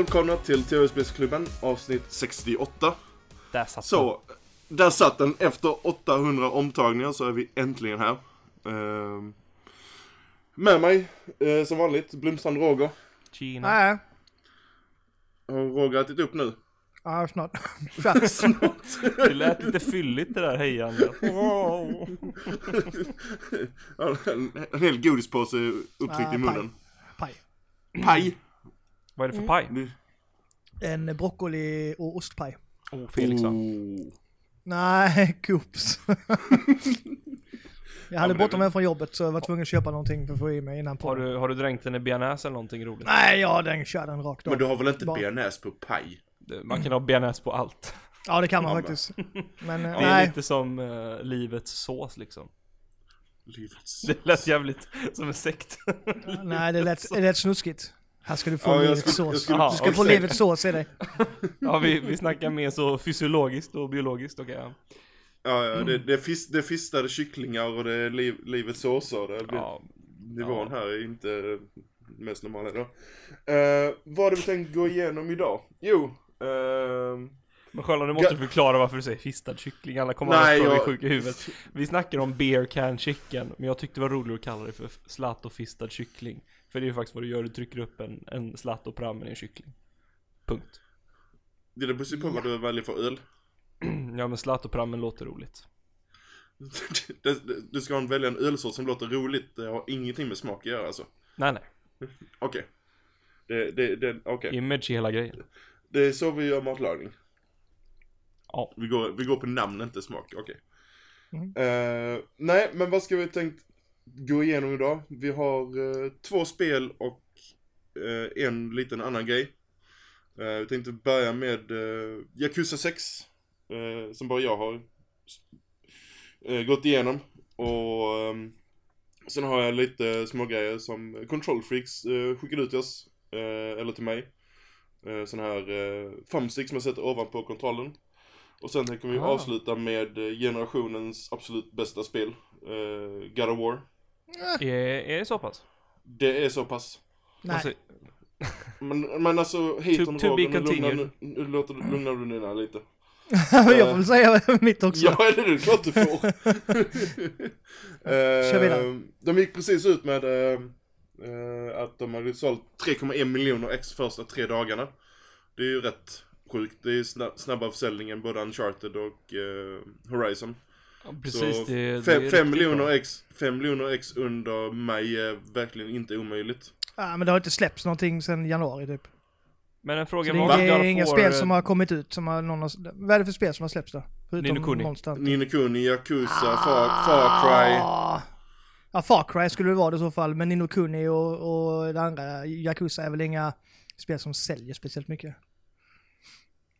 välkomna till TV-spelsklubben avsnitt 68. Där satt den. Så, där satt den. Efter 800 omtagningar så är vi äntligen här. Ehm, med mig, eh, som vanligt, Blomstrand Roger. Kina. Nej, Har Roger ätit upp nu? ja, snart. Snart. Det lät lite fylligt det där hejandet. Ja, en, en hel godispåse upptryckt Ah, i munnen. Paj. Paj! Vad är det för paj? Det- En broccoli och ostpaj. Oh, Felix va? Oh. Nej, Coops. jag hade det- bråttom hem från jobbet så jag var tvungen att köpa någonting för att få i mig innan på. Har du, har du dränkt den i bearnaise eller någonting roligt? Nej, ja den kör den rakt av. Men du har väl inte Bara- bearnaise på paj? Man kan ha bearnaise på allt. Ja, det kan man Ja, faktiskt. Men eh, Det är nej. lite som eh, livets sås liksom. Livets Det lät jävligt som en sekt. Nej, det lät, det lät snuskigt. Här ska du få Ja, livets sås. Du ska få livets sås i dig. ja, vi, vi snackar mer så fysiologiskt och biologiskt. Okej, ja. Ja, ja det, det, är fis, det fistade kycklingar och det är liv, livets såser. Det ja. Nivån Ja. här är inte mest normal då. Uh, vad hade vi tänkt gå igenom idag? Jo, ehm, Men Sjöland, nu måste du förklara varför du säger fistad kyckling. Alla kommer Nej, att tro jag- sjuka i huvudet. Vi snackar om beer can chicken, men jag tyckte det var roligt att kalla det för slatt fistad kyckling. För det är ju faktiskt vad du gör, du trycker upp en, en slatt och prammen i en kyckling. Punkt. det beror på vad du väljer för öl. Ja men slatt och prammen låter roligt. Du ska välja en ölsort som låter roligt, det har ingenting med smak att göra alltså. Nej nej, Okej. Det, det, det, okej. image i hela grejen. det är så vi gör matlagning. Ja. Vi går, vi går på namn, inte smak, okej. Mm. Eh, nej, men vad ska vi tänkt gå igenom idag? Vi har eh, två spel och eh, en liten annan grej. Uh, vi tänkte börja med uh, Yakuza 6, eh, som bara jag har eh, gått igenom. Och ehm, sen har jag lite små grejer som Control Freaks skickade ut till oss, eh, eller till mig. Uh, sån här uh, thumbstick som jag sätter ovanpå kontrollen. Och sen tänker vi Ah. avsluta med eh, generationens absolut bästa spel, eh, God of War. Är, är det så pass? Det är så pass. Nej. Alltså, Men, men alltså, Heaton To- to be Roger, nu lugnar, continued. nu, nu låter du- lugnar du ner lite. jag får väl säga mitt också. Ja, det är klart du får. Kör vidare. Eh, de gick precis ut med eh, eh, att de hade sålt 3,1 miljoner ex första tre dagarna. Det är ju rätt sjukt. Det är snabb, snabbare försäljning än både Uncharted och eh, Horizon. Ja, precis, Så det, det fem, är fem miljoner bra. ex, fem miljoner ex under maj är verkligen inte omöjligt. Ja, men det har inte släppts någonting sedan januari typ. Men en fråga Så det, var det är inga War, spel som har kommit ut som har någon har, Vad är det för spel som har släppts då? Förutom Ni no Kuni. Monster Hunter. Ni no Kuni, Yakuza, Far, Far Cry. Ah. Ja, Far Cry skulle det vara det i så fall, men Nino Kuni och, och det andra, Yakuza är väl inga spel som säljer speciellt mycket.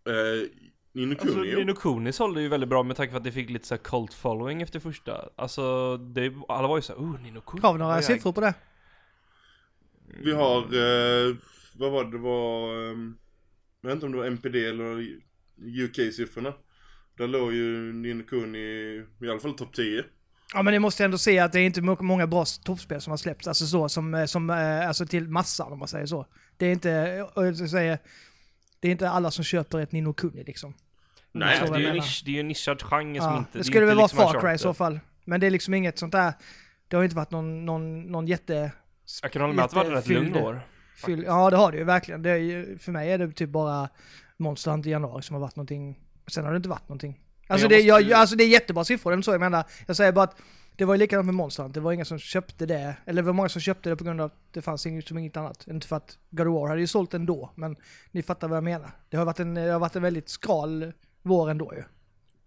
Eh, Ni no Alltså Kuni, jo. Nino Kuni sålde ju väldigt bra med tanke på att det fick lite så här cult following efter första. Alltså, det, alla var ju såhär, oh Nino Kuni. Har vi några siffror på det? Vi har, eh, vad var det, det var, ehm, jag vet inte om det var MPD eller UK-siffrorna. Där låg ju Nino Kuni i alla fall topp 10. Ja men det måste jag ändå säga att det är inte må- många bra toppspel som har släppts, alltså så som, eh, som eh, alltså till massan om man säger så. Det är inte, och jag säga, det är inte alla som köper ett Nino Kuni liksom. Nej, Så Alltså, vad det, är nisch, det är ju en nischad genre som Ja, inte... det skulle inte väl vara liksom Far Cry i så fall. Men det är liksom inget sånt där, det har inte varit någon, någon, någon jätte... Jag kan hålla med att det var ett rätt lugnt år. Fyll, ja det har det ju verkligen. Det ju, för mig är det typ bara Monster Hunter i januari som har varit någonting. Sen har det inte varit någonting. Alltså, jag det, måste jag, alltså det är jättebra siffror, det är så jag menar. Jag säger bara att det var ju likadant med Monster Hunter. Det var inga som köpte det. Eller det var många som köpte det på grund av att det fanns inget som inget annat. Inte för att God of War hade ju sålt ändå. Men ni fattar vad jag menar. Det har varit en, det har varit en väldigt skral vår ändå ju. Om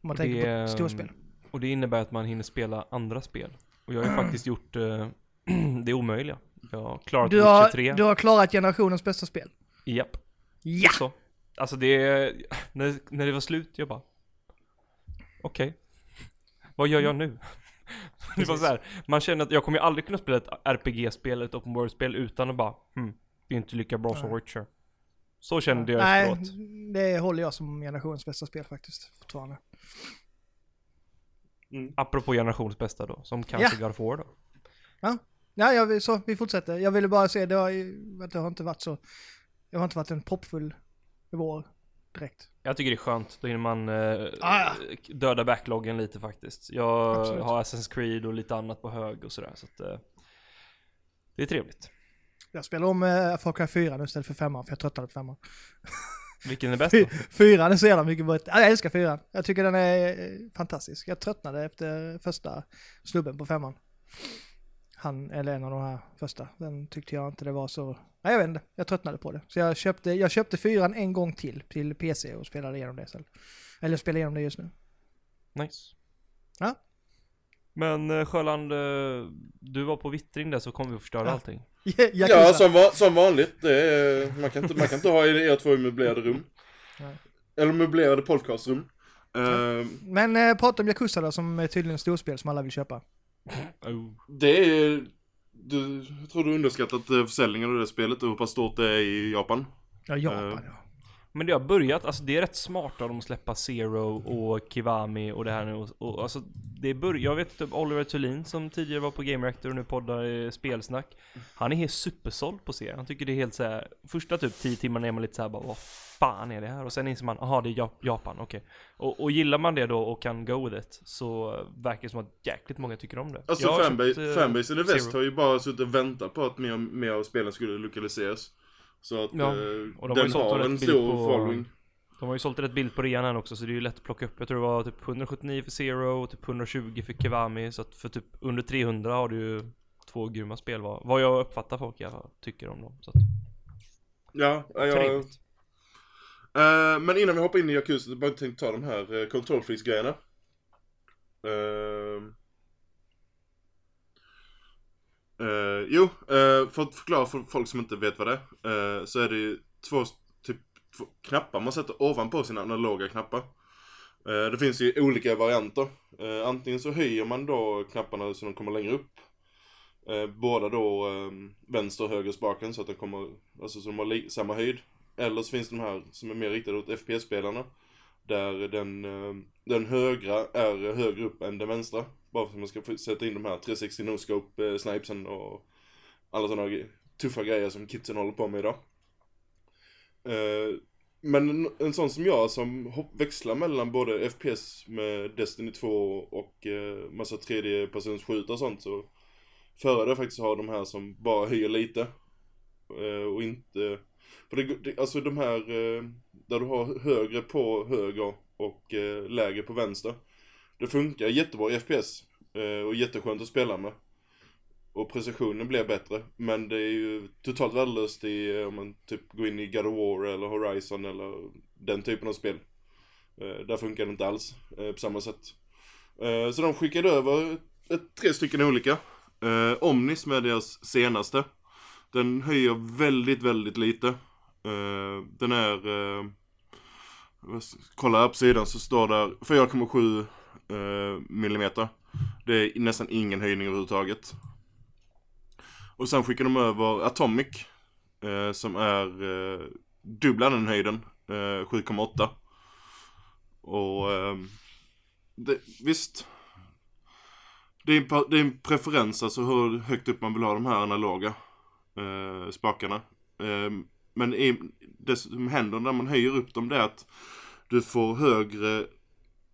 man Och tänker det är- på storspel. Och det innebär att man hinner spela andra spel. Och jag har ju faktiskt gjort eh, det omöjliga. Jag har klarat Du Witcher 3. har, du har klarat generationens bästa spel. Japp. Ja! Så. Alltså det, när, när det var slut, jag bara Okej. Vad gör jag nu? Det var så här, man känner att jag kommer ju aldrig kunna spela ett RPG-spel, ett open world-spel utan att bara hmm, det är inte lika bra som. Witcher. Så kände jag Nej, efteråt. det håller jag som generationens bästa spel faktiskt. Fortfarande. Mm. Apropå generations bästa då, som kanske God of War då. Ja, jag vill, så vi fortsätter. Jag ville bara säga, det har, det har inte varit så jag har inte varit en proppfull vår direkt. Jag tycker det är skönt, då hinner man eh, Ah, döda backloggen lite faktiskt. Jag Absolut. har Assassin's Creed och lite annat på hög och sådär så att eh, Det är trevligt. Jag spelar om uh, Far Cry 4 nu istället för 5 för jag tröttnade på 5 Vilken är bäst då? Fyran är så jävla mycket bättre. Ja, Jag älskar fyran. Jag tycker den är eh, fantastisk. Jag tröttnade efter första snubben på femman. Han, eller en av de här första. Den tyckte jag inte det var så... Nej, jag vet inte. Jag tröttnade på det. Så jag köpte, jag köpte fyran en gång till, till PC och spelade igenom det sen. Eller spelar igenom det just nu. Nice. Ja. Men eh, Sjöland, eh, du var på vittring där så kom vi att förstöra Ja. allting. Yakuza. Ja, som, va- som vanligt. Det är, man, kan inte, man kan inte ha era två möblerade rum. Nej. Eller möblerade podcastrum. Eh, Men eh, prata om Yakuza då, som är tydligen ett storspel som alla vill köpa. Det är... Du, jag tror du underskattat eh, försäljningen av det spelet och hur pass stort det är i Japan. Ja, Japan Eh, ja. Men det har börjat, alltså det är rätt smart av dem att släppa Zero och Kiwami och det här nu och, och alltså det bör, Jag vet typ Oliver Thulin som tidigare var på Game Reactor och nu poddar i spelsnack. Han är helt supersåld på serien, han tycker det är helt såhär Första typ 10 timmarna är man lite såhär bara vad fan är det här? Och sen inser man, aha det är Jap- Japan, okej. Och, och gillar man det då och kan go with it Så verkar det som att jäkligt många tycker om det. Alltså Jag har fanbase, köpt, eh, fanbasen i väst har ju bara suttit och väntat på att mer, mer av spelen skulle lokaliseras. Så att Ja, eh, och de har den ju sålt har rätt en stor på- following. De har ju sålt rätt bild på rean här också så det är ju lätt att plocka upp. Jag tror det var typ 179 för Zero och typ 120 för Kiwami. Så att för typ under 300 har du ju två grymma spel vad, vad jag uppfattar folk jag tycker om dem. Så att, Ja, ja, jag... trevligt. Eh, men innan vi hoppar in i Yakuza, så bara tänkte ta de här uh, control freeze grejerna. Uh, Uh, jo, uh, för att förklara för folk som inte vet vad det är, Uh, så är det ju två, typ, två knappar man sätter ovanpå sina analoga knappar. Det finns ju olika varianter. Antingen så höjer man då knapparna så de kommer längre upp. Båda då ehm, vänster och höger spaken så att de kommer, alltså så de har samma höjd. Eller så finns de här som är mer riktade åt FPS-spelarna. Där den, ehm, den högra är högre upp än den vänstra. Bara för att man ska få sätta in de här 360 no-scope eh, snipesen och alla sådana tuffa grejer som kidsen håller på med idag. Eh, men en, sån som jag som växlar mellan både FPS med Destiny 2 och eh, massa 3D-persons och sånt så föredrar jag faktiskt att ha de här som bara höjer lite. Och inte för det, alltså de här där du har högre på höger och lägre på vänster. Det funkar jättebra i FPS eh, och jätteskönt att spela med. Och precisionen blir bättre. Men det är ju totalt värdelöst i, eh, om man typ går in i God of War eller Horizon eller den typen av spel. Eh, där funkar det inte alls på samma sätt. Så de skickade över tre stycken olika. Omnis med deras senaste. Den höjer väldigt, väldigt lite. Den är... Kolla här på sidan så står där 4,7 Eh, millimeter. Det är nästan ingen höjning överhuvudtaget. Och sen skickar de över Atomic. eh, som är eh, dubbla den höjden. eh, 7,8. Och eh, det, visst. Det är, en det är en preferens, alltså hur högt upp man vill ha de här analoga eh, spakarna. Eh, men i, det som händer när man höjer upp dem det är att du får högre,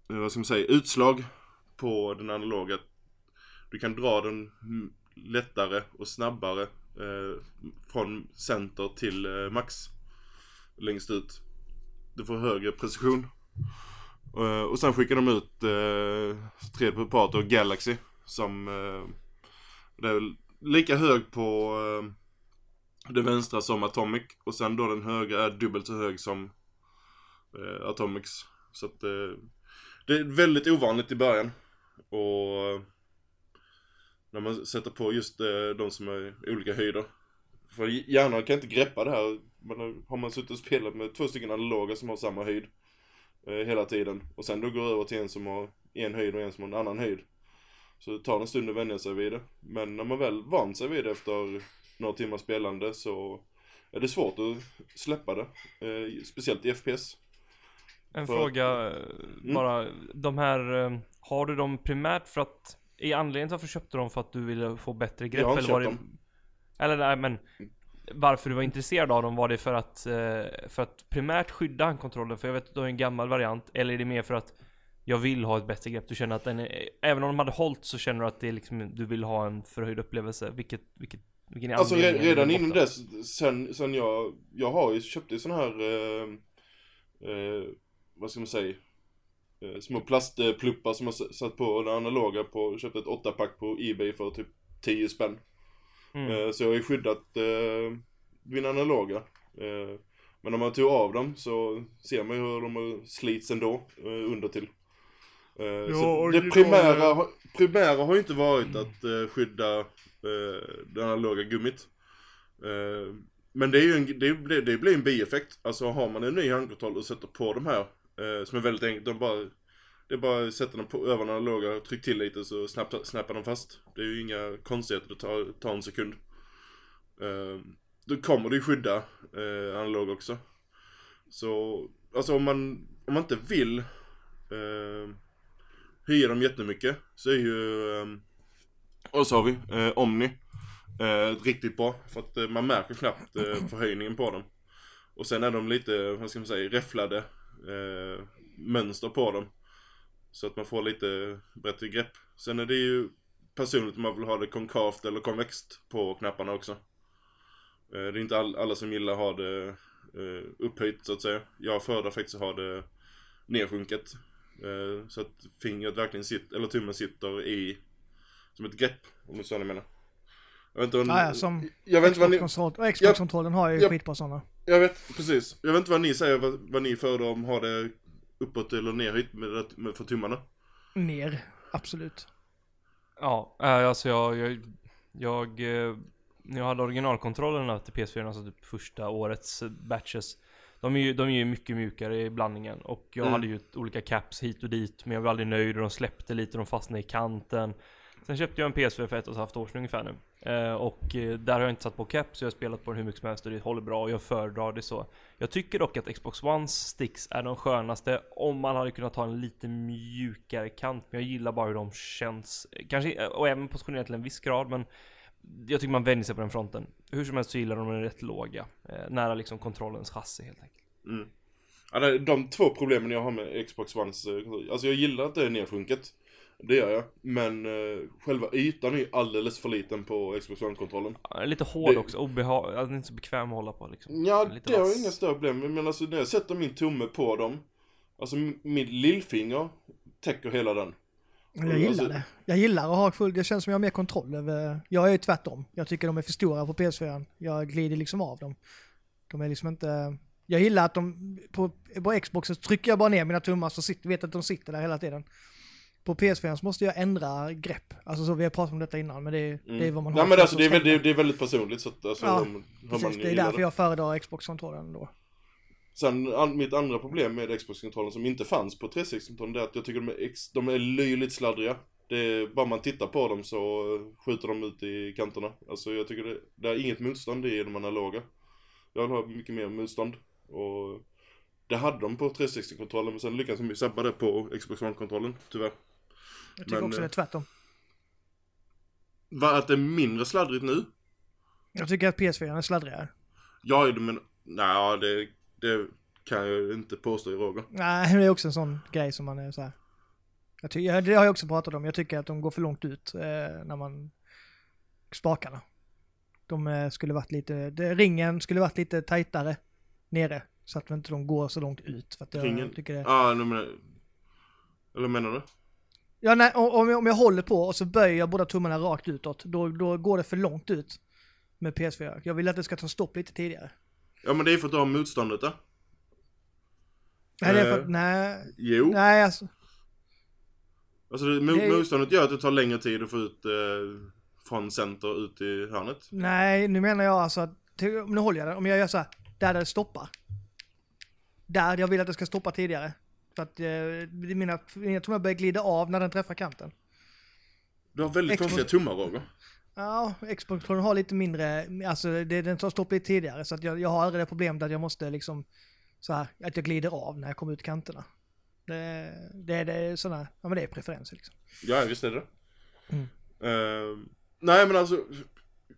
Eh, vad ska man säga, utslag på den analoga. Du kan dra den lättare och snabbare eh, från center till eh, max. Längst ut. Du får högre precision. Eh, och sen skickar de ut eh, tredje part Galaxy. Som eh, det är lika hög på eh, det vänstra som Atomic. Och sen då den högra är dubbelt så hög som eh, Atomics. Så att eh, det är väldigt ovanligt i början. Och när man sätter på just eh, de som är i olika höjder. För hjärnan kan inte greppa det här. Har- man suttit och spelat med två stycken analoga som har samma höjd eh, hela tiden. Och sen då går över till en som har en höjd och en som har en annan höjd. Så det tar en stund att vänja sig vid det. Men när man väl vant sig vid det efter några timmar spelande så är det svårt att släppa det. Eh, speciellt i FPS. En För- fråga eh, Mm. bara. De här, eh, har du dem primärt för att, är anledningen till varför du köpte dem för att du ville få bättre grepp? Jag har eller var köpt det, Eller nej men, varför du var intresserad av dem, var det för att, eh, för att primärt skydda handkontrollen? För jag vet att du har en gammal variant, eller är det mer för att jag vill ha ett bättre grepp? Du känner att den är, även om de hade hållit så känner du att det är liksom, du vill ha en förhöjd upplevelse? Vilket, vilket, vilken är Alltså re- anledningen redan innan dess, sen, sen jag, jag har ju köpt ju sån här, eh, eh, vad ska man säga, eh, små plastpluppar som jag satt på den analoga på, köpte ett 8-pack på Ebay för typ 10 spänn. Mm. Eh, så jag har ju skyddat eh, min analoga. Eh, men om man tog av dem så ser man ju hur de slits ändå eh, under till. Eh, så det primära, har- primära har ju inte varit att eh, skydda eh, det analoga gummit. Eh, men det är ju en, det, det blir en bieffekt. Alltså har man en ny handkontroll och sätter på de här, eh, som är väldigt enkelt, de bara det är bara att sätta den på över den analoga, tryck till lite så snappar, snappar de fast. Det är ju inga konstigheter, det tar, tar en sekund. Eh, då kommer det ju skydda eh, analog också. Så, alltså om man, om man inte vill eh, höja dem jättemycket så är ju, eh, och så har vi eh, Omni. Eh, riktigt bra, för att eh, man märker knappt eh, förhöjningen på dem. Och sen är de lite, vad ska man säga, räfflade eh, mönster på dem. Så att man får lite bättre grepp. Sen är det ju personligt om man vill ha det konkavt eller konvext på knapparna också. Eh, Det är inte all, alla som gillar att ha det eh, upphöjt så att säga. Jag föredrar faktiskt att ha det nedsjunket. Eh, Så att fingret verkligen sitter, eller tummen sitter i som ett grepp, om du förstår vad jag menar. Jag vet inte vad Ja, ja, som jag vet inte vad ni, Xbox-kontrollen har ju Ja. skitbra sådana. Jag vet, precis. Jag vet inte vad ni säger, vad, vad ni föredrar om ha det uppåt eller nerhöjt med, det- med, för tummarna. Ner, absolut. Ja, äh, alltså jag, jag, jag, eh, när jag hade originalkontrollerna till PS4, alltså typ första årets eh, batches. De är ju, de är ju mycket mjukare i blandningen och jag Mm. hade ju olika caps hit och dit men jag var aldrig nöjd och de släppte lite, de fastnade i kanten. Sen köpte jag en PS4 för ett och ett halvt år sedan ungefär nu. Eh, och eh, där har jag inte satt på cap så jag har spelat på den hur mycket som helst och det håller bra och jag föredrar det så. Jag tycker dock att Xbox Ones sticks är de skönaste om man hade kunnat ha en lite mjukare kant. Men jag gillar bara hur de känns. Eh, kanske, och även positionerat till en viss grad men jag tycker man vänjer sig på den fronten. Hur som helst så gillar de den rätt låga. Nära liksom kontrollens chassi helt enkelt. Mm. Ja, de två problemen jag har med Xbox Ones. Alltså jag gillar att det är nedsjunket. Det gör jag. Men eh, själva ytan är ju alldeles för liten på Xbox One-kontrollen. Ja, lite hård Det- också, obehag, alltså, inte så bekväm att hålla på liksom. Ja, Lite det har jag inga större problem med. Men alltså när jag sätter min tumme på dem. Alltså mitt lillfinger täcker hela den. Jag gillar Alltså- det. Jag gillar att ha full, det känns som jag har mer kontroll över, jag är ju tvärtom. Jag tycker de är för stora på PS4. Jag glider liksom av dem. De är liksom inte, jag gillar att de, på, på Xbox så trycker jag bara ner mina tummar så sitter, vet att de sitter där hela tiden. På PS4 så måste jag ändra grepp. Alltså så, vi har pratat om detta innan men det är, det är vad man har. Ja Mm. men alltså det är, sorts väl- det, är, det väldigt personligt så att alltså, Ja, om, Precis, det är därför jag föredrar Xbox-kontrollen då. Sen an, mitt andra problem med Xbox-kontrollen som inte fanns på 360-kontrollen det är att jag tycker de är, ex, de är löjligt sladdriga. Det är, bara man tittar på dem så skjuter de ut i kanterna. Alltså jag tycker det, det är inget motstånd i de analoga. Jag vill ha mycket mer motstånd. Och det hade de på 360-kontrollen men sen lyckades de ju sabba det på Xbox One-kontrollen, tyvärr. Jag tycker Men, också det är eh, tvärtom. Va, att det är mindre sladdrigt nu? Jag tycker att PS4 är sladdrigare. Ja, men nej, det, det kan jag inte påstå Roger. Nej, det är också en sån grej som man är så här. Jag ty- det har jag också pratat om. Jag tycker att de går för långt ut eh, när man... Spakarna. De eh, skulle varit lite... Det, ringen skulle varit lite tajtare nere. Så att inte de går så långt ut. För att jag Ringen? tycker det... Ja, ah, menar Eller menar du? Ja, nej, om, jag- om jag håller på och så böjer jag båda tummarna rakt utåt. Då, då går det för långt ut. Med PS4. Jag vill att det ska ta stopp lite tidigare. Ja, men det är för att du har motståndet där. Nej, det är för Eh. att... Nej. Jo. Nej, alltså. Alltså det, mo- Det motståndet gör att det tar längre tid att få ut eh, från center ut i hörnet. Nej, nu menar jag alltså att, nu håller jag det, om jag gör så här, där det stoppar. Där jag vill att det ska stoppa tidigare. För att eh, mina, mina tummar börjar glida av när den träffar kanten. Du har väldigt Xbox- konstiga tummar Roger. Ja, Xbox-kontrollen har lite mindre, alltså det, den tar stopp lite tidigare. Så att jag, jag har aldrig det problemet att jag måste liksom, så här, att jag glider av när jag kommer ut kanterna. Det, det, det är sådana, ja men det är preferenser liksom. Ja, visst är det Mm. Eh, Nej, men alltså.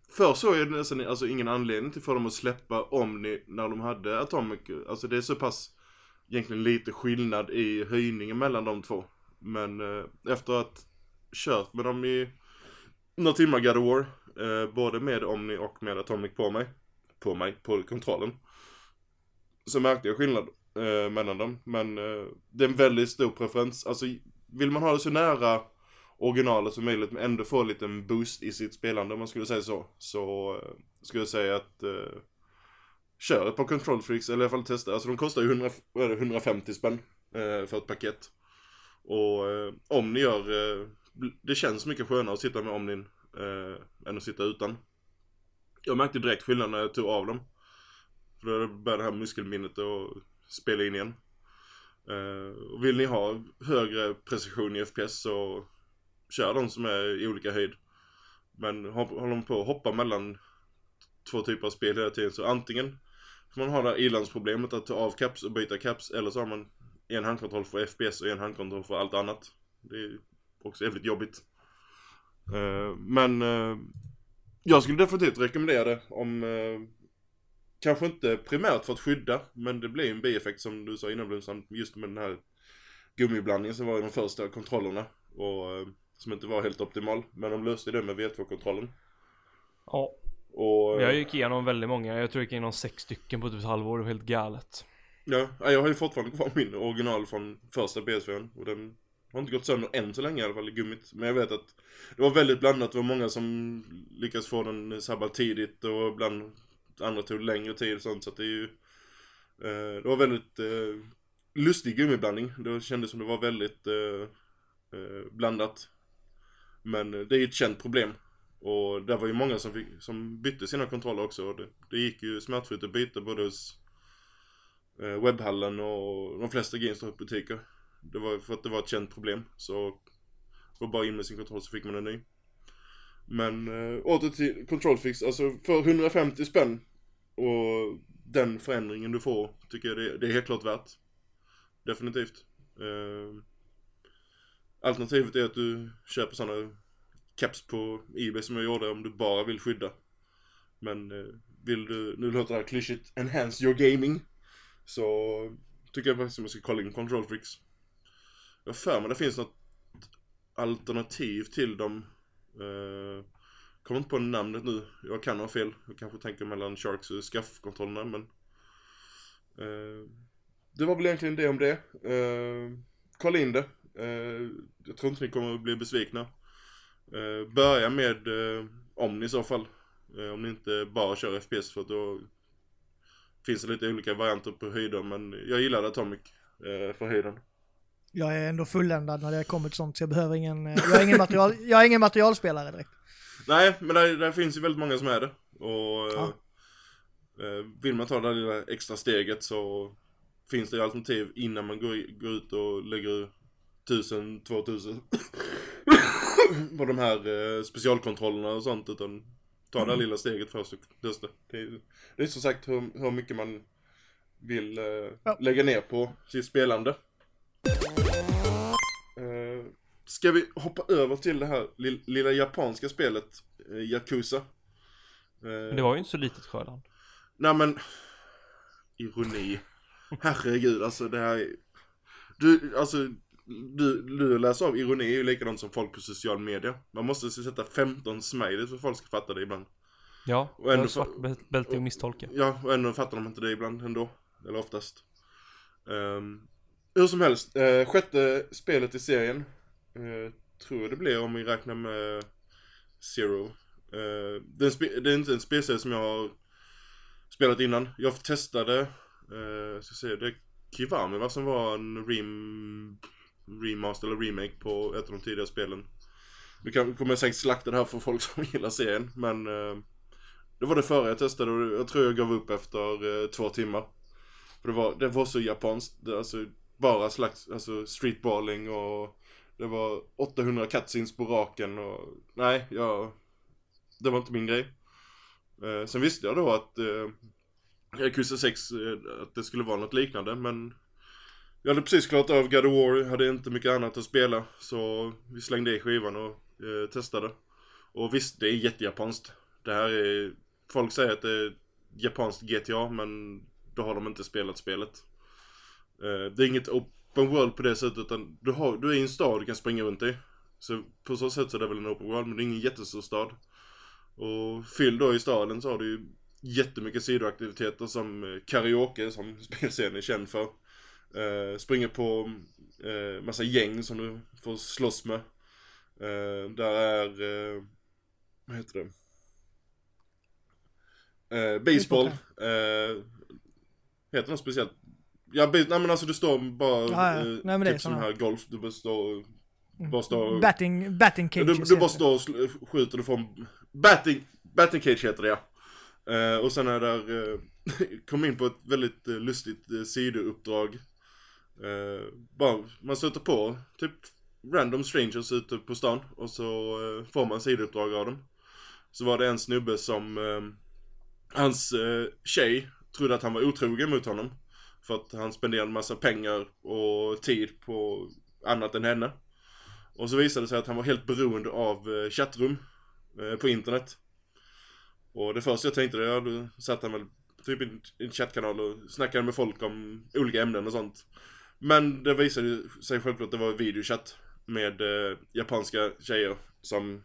Förr så är det nästan alltså, ingen anledning till för dem att släppa Omni när de hade Atomic. Alltså det är så pass egentligen lite skillnad i höjningen mellan de två. Men eh, efter att kört med dem i några timmar God of War, eh, både med Omni och med Atomic på mig, på mig, på kontrollen. Så märkte jag skillnad eh, mellan dem. Men eh, det är en väldigt stor preferens. Alltså vill man ha det så nära originalet som möjligt men ändå få en liten boost i sitt spelande om man skulle säga så. Så eh, skulle jag säga att eh, kör ett par control freaks eller i alla fall testa. Alltså de kostar ju 100, vad är det, 150 spänn eh, för ett paket. Och eh, om ni gör, eh, det känns mycket skönare att sitta med Omnin eh, än att sitta utan. Jag märkte direkt skillnad när jag tog av dem. För då började det här muskelminnet att spela in igen. Eh, och vill ni ha högre precision i FPS så kör de som är i olika höjd. Men håller de på att hoppa mellan två typer av spel hela tiden så antingen man har det här ilandsproblemet att ta av caps och byta caps eller så har man en handkontroll för FPS och en handkontroll för allt annat. Det är också jävligt jobbigt. Eh, men eh, jag skulle definitivt rekommendera det om eh, Kanske inte primärt för att skydda, men det blir en bieffekt som du sa innan Blomstrand, just med den här gummiblandningen som var i de första kontrollerna och som inte var helt optimal. Men de löste det med V2-kontrollen. Ja, och... jag gick igenom väldigt många. Jag tror jag gick igenom sex stycken på typ ett halvår. Det var helt galet. Ja, ja, jag har ju fortfarande kvar min original från första PS4 och den har inte gått sönder än så länge i alla fall i gummit. Men jag vet att det var väldigt blandat. Det var många som lyckades få den sabbad tidigt och ibland andra tog längre tid och sånt. Så att det är ju... Eh, det var väldigt eh, lustig gummiblandning. Det kändes som det var väldigt eh, eh, blandat. Men eh, det är ju ett känt problem. Och det var ju många som, fick, som bytte sina kontroller också. Det, det gick ju smärtfritt att byta både hos eh, webbhallen och de flesta GameStop-butiker. Det var för att det var ett känt problem. Så var bara in med sin kontroll så fick man en ny. Men eh, åter till kontrollfix. Alltså för 150 spänn och den förändringen du får tycker jag det, det är helt klart värt. Definitivt. Eh, alternativet är att du köper sådana caps på Ebay som jag gjorde om du bara vill skydda. Men eh, vill du, nu låter det här klyschigt, enhance your gaming. Så tycker jag faktiskt att man ska kolla in Control Freaks. Jag har för mig det finns något alternativ till dem. Eh, kommer inte på namnet nu. Jag kan ha fel. Jag kanske tänker mellan Sharks och skaffkontrollerna men. Eh, det var väl egentligen det om det. Eh, kolla in det. Eh, jag tror inte ni kommer att bli besvikna. Uh, börja med uh, Omni i så fall. Uh, om ni inte bara kör FPS för att då finns det lite olika varianter på höjder men jag gillar Atomic uh, för höjden. Jag är ändå fulländad när det kommer till sånt så jag behöver ingen, eh, jag är ingen, material, jag är ingen materialspelare direkt. Nej, men där, där finns ju väldigt många som är det. Och Ja. eh, vill man ta det där lilla extra steget så finns det ju alternativ innan man går, går ut och lägger 1000, 2000 på de här eh, specialkontrollerna och sånt. Utan ta det här lilla steget först och testa. Det, är- det är som sagt hur, hur mycket man vill eh, Ja. lägga ner på sitt spelande. Eh, ska vi hoppa över till det här lill- lilla japanska spelet, eh, Yakuza? Eh, Men det var ju inte så litet skördan. Nej men, ironi. Herregud, alltså det här är... Du, alltså, du, du läser av ironi är ju likadant som folk på social media. Man måste sätta 15 smileys för att folk ska fatta det ibland. Ja, Och jag ändå svart bäl- bälte och misstolka. Ja, och ändå fattar de inte det ibland ändå. Eller oftast. Um, hur som helst, eh, sjätte spelet i serien. eh, tror det blir om vi räknar med Zero. Eh, det, är det är inte en spelserie som jag har spelat innan. Jag testade, uh, ska se, det är Kiwami va, som var en rem, remaster eller remake på ett av de tidigare spelen. Nu kan, kommer jag säkert slakta det här för folk som gillar serien, men eh, det var det förra jag testade och jag tror jag gav upp efter eh, två timmar. För det var, det var så japanskt, det, alltså bara slags, alltså streetballing och det var 800 cutscenes på raken och nej, jag, det var inte min grej. Eh, sen visste jag då att eh, Yakuza 6, eh, att det skulle vara något liknande men jag hade precis klarat av God of War, hade inte mycket annat att spela så vi slängde i skivan och eh, testade. Och visst, det är jättejapanskt. Det här är, folk säger att det är japanskt GTA men då har de inte spelat spelet. Eh, det är inget open world på det sättet utan du, har, du är i en stad du kan springa runt i. Så på så sätt så är det väl en open world men det är ingen jättestor stad. Och fyll då i staden så har du ju jättemycket sidoaktiviteter som eh, karaoke som spelscenen är känd för. Eh, springer på eh, massa gäng som du får slåss med. Eh, där är, eh, vad heter det? Eh, baseball. Eh, heter det något speciellt? Ja, nej men alltså du står bara, Ja, ja. eh, Nej, men det typ som såna. här golf, du bara står, bara står Batting, batting du, cages du bara står och skjuter, du får en batting, batting cage heter det ja. Eh, och sen är där, uh, kom in på ett väldigt uh, lustigt uh, sidouppdrag. Eh, bara, man stöter på typ random strangers ute på stan och så eh, får man sidouppdrag av dem. Så var det en snubbe som, eh, hans uh, tjej trodde att han var otrogen mot honom. För att han spenderade en massa pengar och tid på annat än henne. Och så visade det sig att han var helt beroende av eh, chattrum eh, på internet. Och det första jag tänkte, ja då satt han väl typ i en chattkanal och snackade med folk om olika ämnen och sånt. Men det visade sig självklart att det var videochatt med eh, japanska tjejer som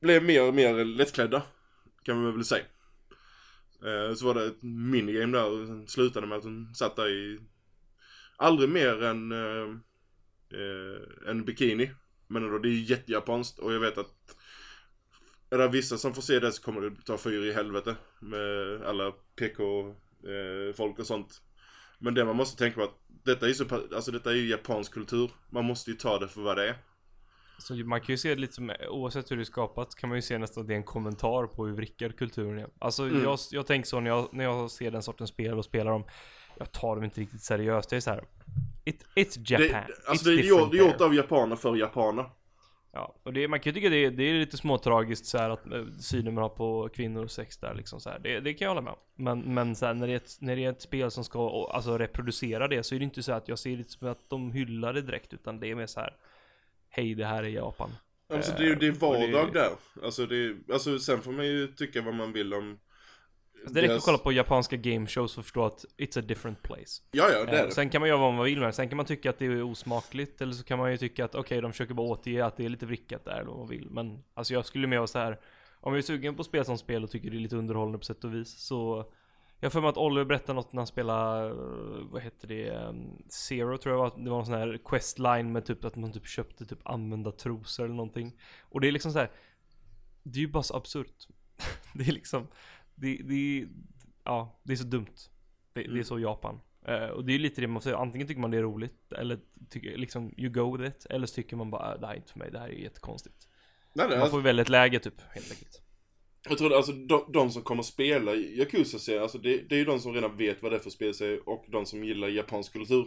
blev mer och mer lättklädda. Kan man väl säga. Eh, så var det ett minigame där och sen slutade med att hon satt där i aldrig mer än eh, eh, en bikini. Men ändå, det är jättejapanskt och jag vet att är det vissa som får se det så kommer det ta fyr i helvete med alla PK-folk eh, och sånt. Men det man måste tänka på att detta är ju så, alltså detta är ju japansk kultur. Man måste ju ta det för vad det är. Så man kan ju se det lite som, oavsett hur det är skapat, kan man ju se nästan att det är en kommentar på hur vrickad kulturen är. Alltså Mm. jag, jag tänker så när jag, när jag ser den sortens spel och spelar dem, jag tar dem inte riktigt seriöst. Det är så här. It, it's Japan. det alltså it's det är gjort, det är gjort av japaner för japaner. Ja, och det, man kan ju tycka det, det är lite småtragiskt så här att eh, synen man har på kvinnor och sex där liksom så här. Det, det kan jag hålla med om. Men, men så här, när, det är ett, när det är ett spel som ska alltså, reproducera det så är det inte så att jag ser det som att de hyllar det direkt utan det är mer så här. Hej, det här är Japan. Alltså det är ju det är och det- vardag där. Alltså, det alltså sen får man ju tycka vad man vill om det räcker att kolla på japanska game shows för att förstå att it's a different place. Ja, ja, det är Eh, det. sen kan man göra vad man vill med det. Sen kan man tycka att det är osmakligt eller så kan man ju tycka att okej, de försöker bara återge att det är lite vrickat där eller vad man vill. Men alltså jag skulle mer vara så här. Om jag är sugen på spel som spel och tycker det är lite underhållande på sätt och vis så jag för mig att Oliver berättade något när han spelade, eh, vad heter det, um, Zero tror jag var, det var en sån här questline med typ att man typ köpte typ använda trosor eller någonting. Och det är liksom så här. Det är ju bara så absurt. det är liksom, det, det, ja, det är så dumt. Det, det är Mm. så Japan. Eh, och det är lite det man säger, antingen tycker man det är roligt, eller tycker liksom you go with it, eller så tycker man bara "Ah, det här är inte för mig, det här är jättekonstigt. Nej, nej, Man får välja ett läge typ, helt enkelt. Jag tror alltså de, de som kommer spela i Yakuza-serien, alltså det, det är ju de som redan vet vad det är för spelserie och de som gillar japansk kultur.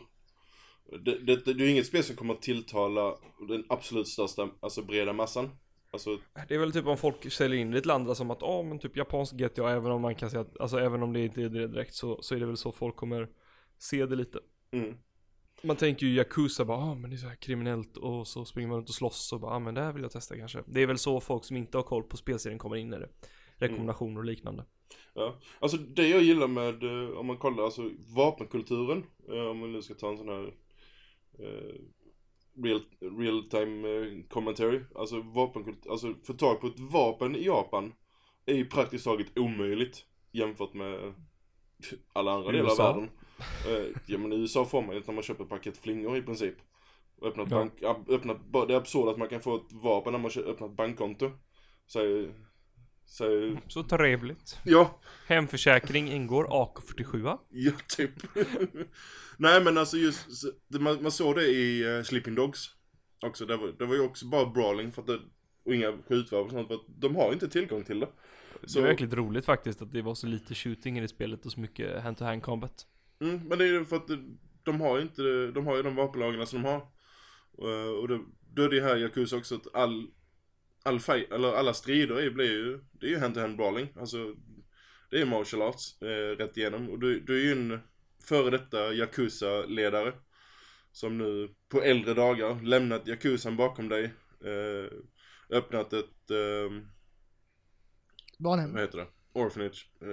Det, det, det, det är ju inget spel som kommer att tilltala den absolut största, alltså breda massan. Alltså, Det är väl typ om folk säljer in i ett land som att, ja men typ japansk GTA, även om man kan säga att, alltså även om det inte är det direkt så, så är det väl så folk kommer se det lite. mm. Man tänker ju Yakuza bara, ah men det är så här kriminellt och så springer man runt och slåss och bara, ah men det här vill jag testa kanske. Det är väl så folk som inte har koll på spelserien kommer in i det. Rekommendationer och liknande. Ja, alltså det jag gillar med, eh, om man kollar alltså vapenkulturen, eh, om man nu ska ta en sån här eh, real, real time eh, commentary, alltså vapenkultur, alltså få tag på ett vapen i Japan är ju praktiskt taget omöjligt jämfört med alla andra delar av världen. Eh, ja men i USA får man ju när man köper ett paket flingor i princip. Öppnat Ja. bank, öppnat, det är absurt att man kan få ett vapen när man öppnar ett bankkonto. Säger, säger, Så trevligt. ja, Hemförsäkring ingår, AK47 va? Ja, typ. Nej men alltså just, så- det- man, man såg det i uh, Sleeping Dogs också. Det var, det var ju också bara brawling för att det, och inga skjutvapen och sånt för att de har inte tillgång till det. Det Så- var verkligt roligt faktiskt att det var så lite shooting i det spelet och så mycket hand-to-hand combat. Mm, men det är ju för att det- de har ju inte, de har ju de vapenlagarna som de har. Eh, och det, då är det här i Yakuza också att all, all fight, eller alla strider blir ju, det är ju hand-to-hand brawling. Alltså, det är martial arts eh, rätt igenom. Och du, du är ju en före detta Yakuza-ledare. Som nu på äldre dagar lämnat Yakuzan bakom dig. Eh, öppnat ett, eh, Barnhem. vad heter det? Orphanage. Eh,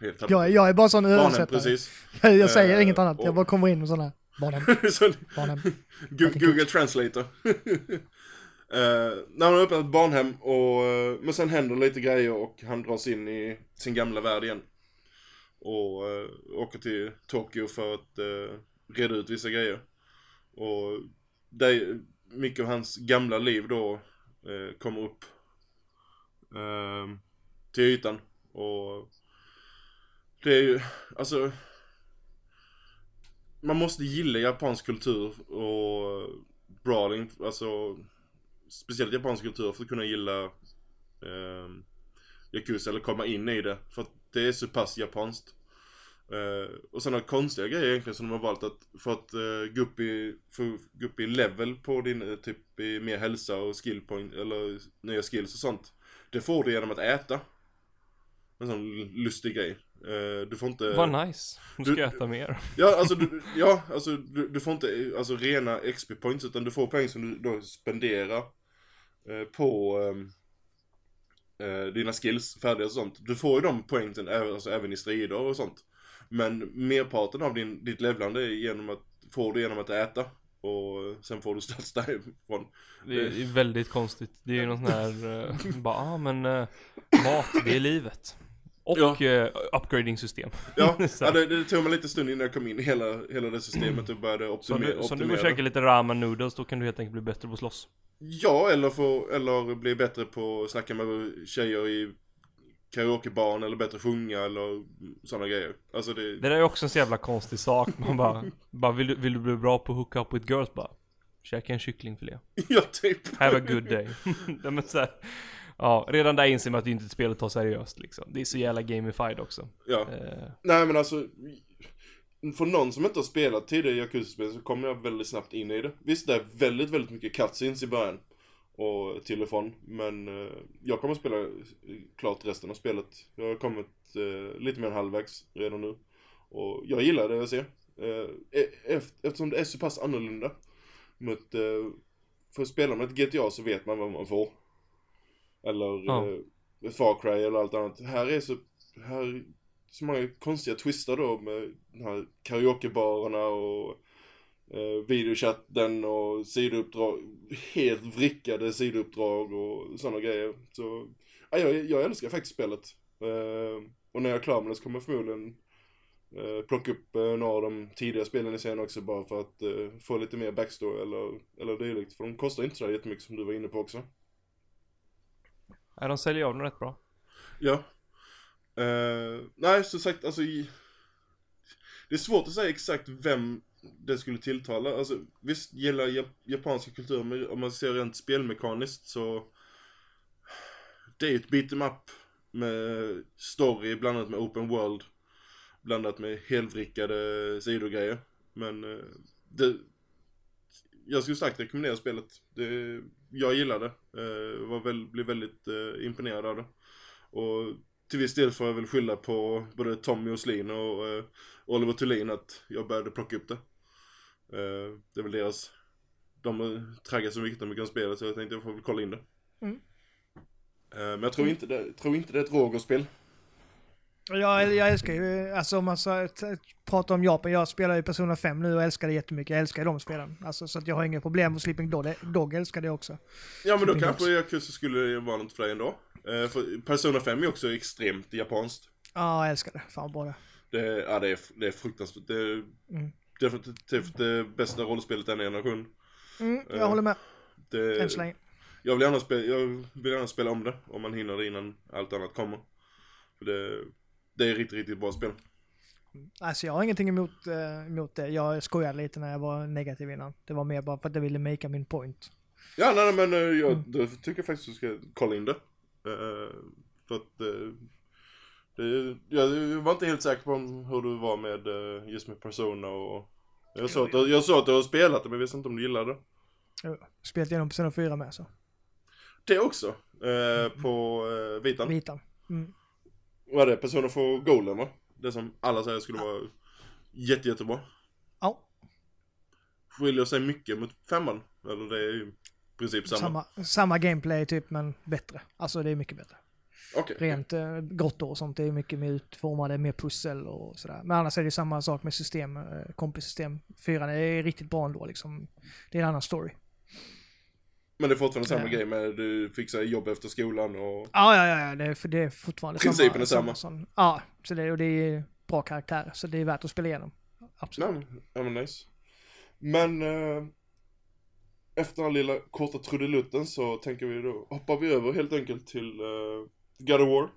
Helt tappat. Jag, jag är bara sån översättare. precis. Jag säger Eh, inget annat, jag bara kommer in med sådana. Barnhem, barnhem. Google Translator. Uh, när han har öppnat ett barnhem och, uh, men sen händer lite grejer och han dras in i sin gamla värld igen. Och uh, åker till Tokyo för att uh, reda ut vissa grejer. Och det, mycket av hans gamla liv då kommer upp ehm, till ytan. Och det är ju, alltså man måste gilla japansk kultur och brawling, alltså speciellt japansk kultur för att kunna gilla eh, Yakuza eller komma in i det. För att det är så pass japanskt. Eh, och sådana konstiga grejer egentligen som de har valt att för att eh, gå, upp i, för, gå upp i level på din, eh, typ i mer hälsa och skill point, eller nya skills och sånt. Det får du genom att äta. En sån lustig grej. Eh, du får inte... Vad nice. Nu ska Du- jag äta mer. Ja, alltså du, ja, alltså du, du får inte alltså, rena XP points utan du får poäng som du då spenderar på ehm, eh, dina skills, färdigheter och sånt. Du får ju de poängen även, alltså, även i strider och sånt. Men merparten av din, ditt levlande är genom att, får du genom att äta. Och sen får du stats därifrån. Det är väldigt konstigt. Det är ju någon sån här, bara, ah, men mat, det är livet. Och Ja. eh, upgrading system. Ja, Så. ja det, det tog mig lite stund innan jag kom in i hela, hela det systemet och började Så optimera. du, så om du går och käkar lite ramen noodles, då kan du helt enkelt bli bättre på att slåss. Ja, eller, få, eller bli bättre på att snacka med tjejer i karaokebaren eller bättre sjunga eller sådana grejer. Alltså det, Det där är också en så jävla konstig sak. Man bara, bara vill, du, vill du bli bra på att hooka up with girls? Bara, käka en kycklingfilé. ja typ. Have a good day. ja, men så här, ja, redan där inser man att det inte ett spel att ta seriöst liksom. Det är så jävla gamified också. Ja. Eh, Nej men alltså, för någon som inte har spelat tidigare Yakuza-spel så kommer jag väldigt snabbt in i det. Visst, det är väldigt, väldigt mycket cutscenes i början. Och till och från. Men eh, jag kommer spela eh, klart resten av spelet. Jag har kommit eh, lite mer än halvvägs redan nu. Och jag gillar det jag ser. Eh, e- eft- eftersom det är så pass annorlunda. Mot, eh, för att spela med ett GTA så vet man vad man får. Eller Ja. eh, Far Cry eller allt annat. Här är så, här är så många konstiga twister då med de här karaokebarerna och eh, videochatten och sidouppdrag, helt vrickade sidouppdrag och sådana grejer. Så, ja, jag, jag älskar faktiskt spelet. Eh, och när jag är klar med det så kommer jag förmodligen eh, plocka upp eh, några av de tidiga spelen i serien också bara för att eh, få lite mer backstory eller, eller dylikt. För de kostar inte så jättemycket som du var inne på också nej, de säljer av den rätt bra. Ja. Uh, nej, som sagt, alltså i... Det är svårt att säga exakt vem det skulle tilltala. Alltså, visst gillar jap- japanska kulturen, men om man ser rent spelmekaniskt så... Det är ju ett beat'em up med story blandat med open world. Blandat med helvrickade sidogrejer. Men eh, det... Jag skulle starkt rekommendera spelet. Det, jag gillar det. Eh, var väl, blev väldigt eh, imponerad av det. Och till viss del får jag väl skylla på både Tommy Åslin och eh, Oliver Thulin att jag började plocka upp det. Eh, det är väl deras... De traggar så mycket mycket om spelet så jag tänkte jag får väl kolla in det. Mm. Eh, men jag tror inte det, tror inte det är ett Roger-spel. Jag, jag älskar ju, alltså om man så, pratar om Japan, jag spelar ju Persona 5 nu och älskar det jättemycket. Jag älskar de spelen. Alltså, så att jag har inga problem med Sleeping Dog, Dog älskar det också. Ja men då kanske Yakuza skulle vara något för dig ändå. Eh, för Persona 5 är också extremt japanskt. Ja, jag älskar det. Fan vad bra det. Det, ja, det, är, det är fruktansvärt. Det är Mm. definitivt det bästa rollspelet denna generation. Mm, jag Eh, håller med, Det, än så länge. Jag vill, gärna spela, jag vill gärna spela om det, om man hinner det innan allt annat kommer. För det, det är riktigt, riktigt bra spel. Alltså jag har ingenting emot, eh, emot det. Jag skojade lite när jag var negativ innan. Det var mer bara för att jag ville make min point. Ja, nej, nej, men eh, jag Mm. tycker faktiskt att du ska kolla in det. Eh, för att eh, det, jag var inte helt säker på hur du var med eh, just med Persona och jag såg att, jag såg att du har spelat det men jag visste inte om du gillade det. Jag Spelat igenom Persona 4 med så. Det också. Eh, på Vitan. Vitan. Mm. Vad är det? Persona 4 Golden va? Det som alla säger skulle vara jätte, jättebra. Ja, Skiljer sig mycket mot femman. Eller det är ju i princip samma. samma, samma gameplay typ men bättre. Alltså det är mycket bättre. Okej. Rent eh, grottor och sånt, det är mycket mer utformade, mer pussel och sådär. Men annars är det samma sak med system, eh, kompissystem. Fyran är riktigt bra ändå liksom. Det är en annan story. Men det är fortfarande samma grej med du fixar jobb efter skolan och... Ja, ja, ja, det, är, det är fortfarande Principen är samma. Som, ja, så det, och det är bra karaktär, så det är värt att spela igenom. Absolut. Nej, ja men nice. Men eh, efter den här lilla korta trudelutten så tänker vi då, hoppar vi över helt enkelt till eh, God of War.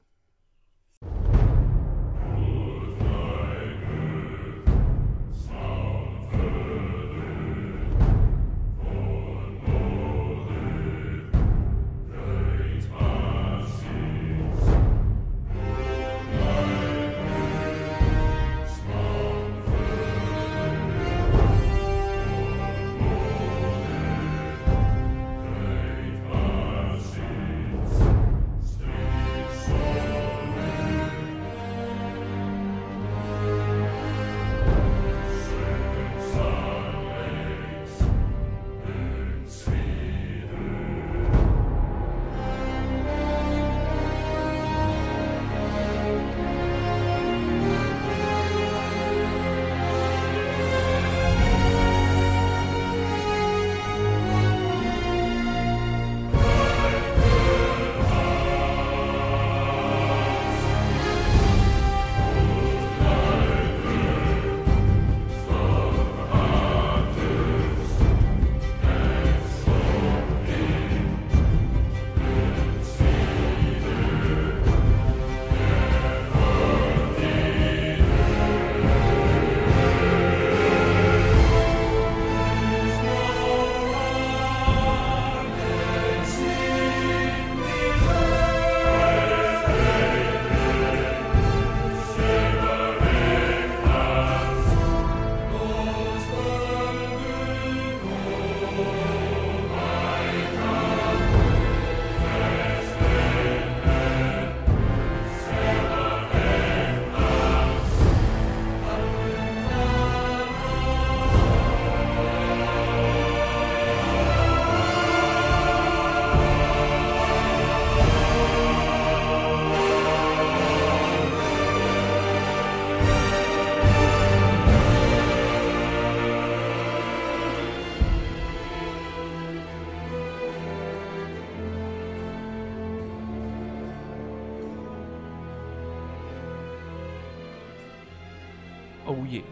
Oh yeah.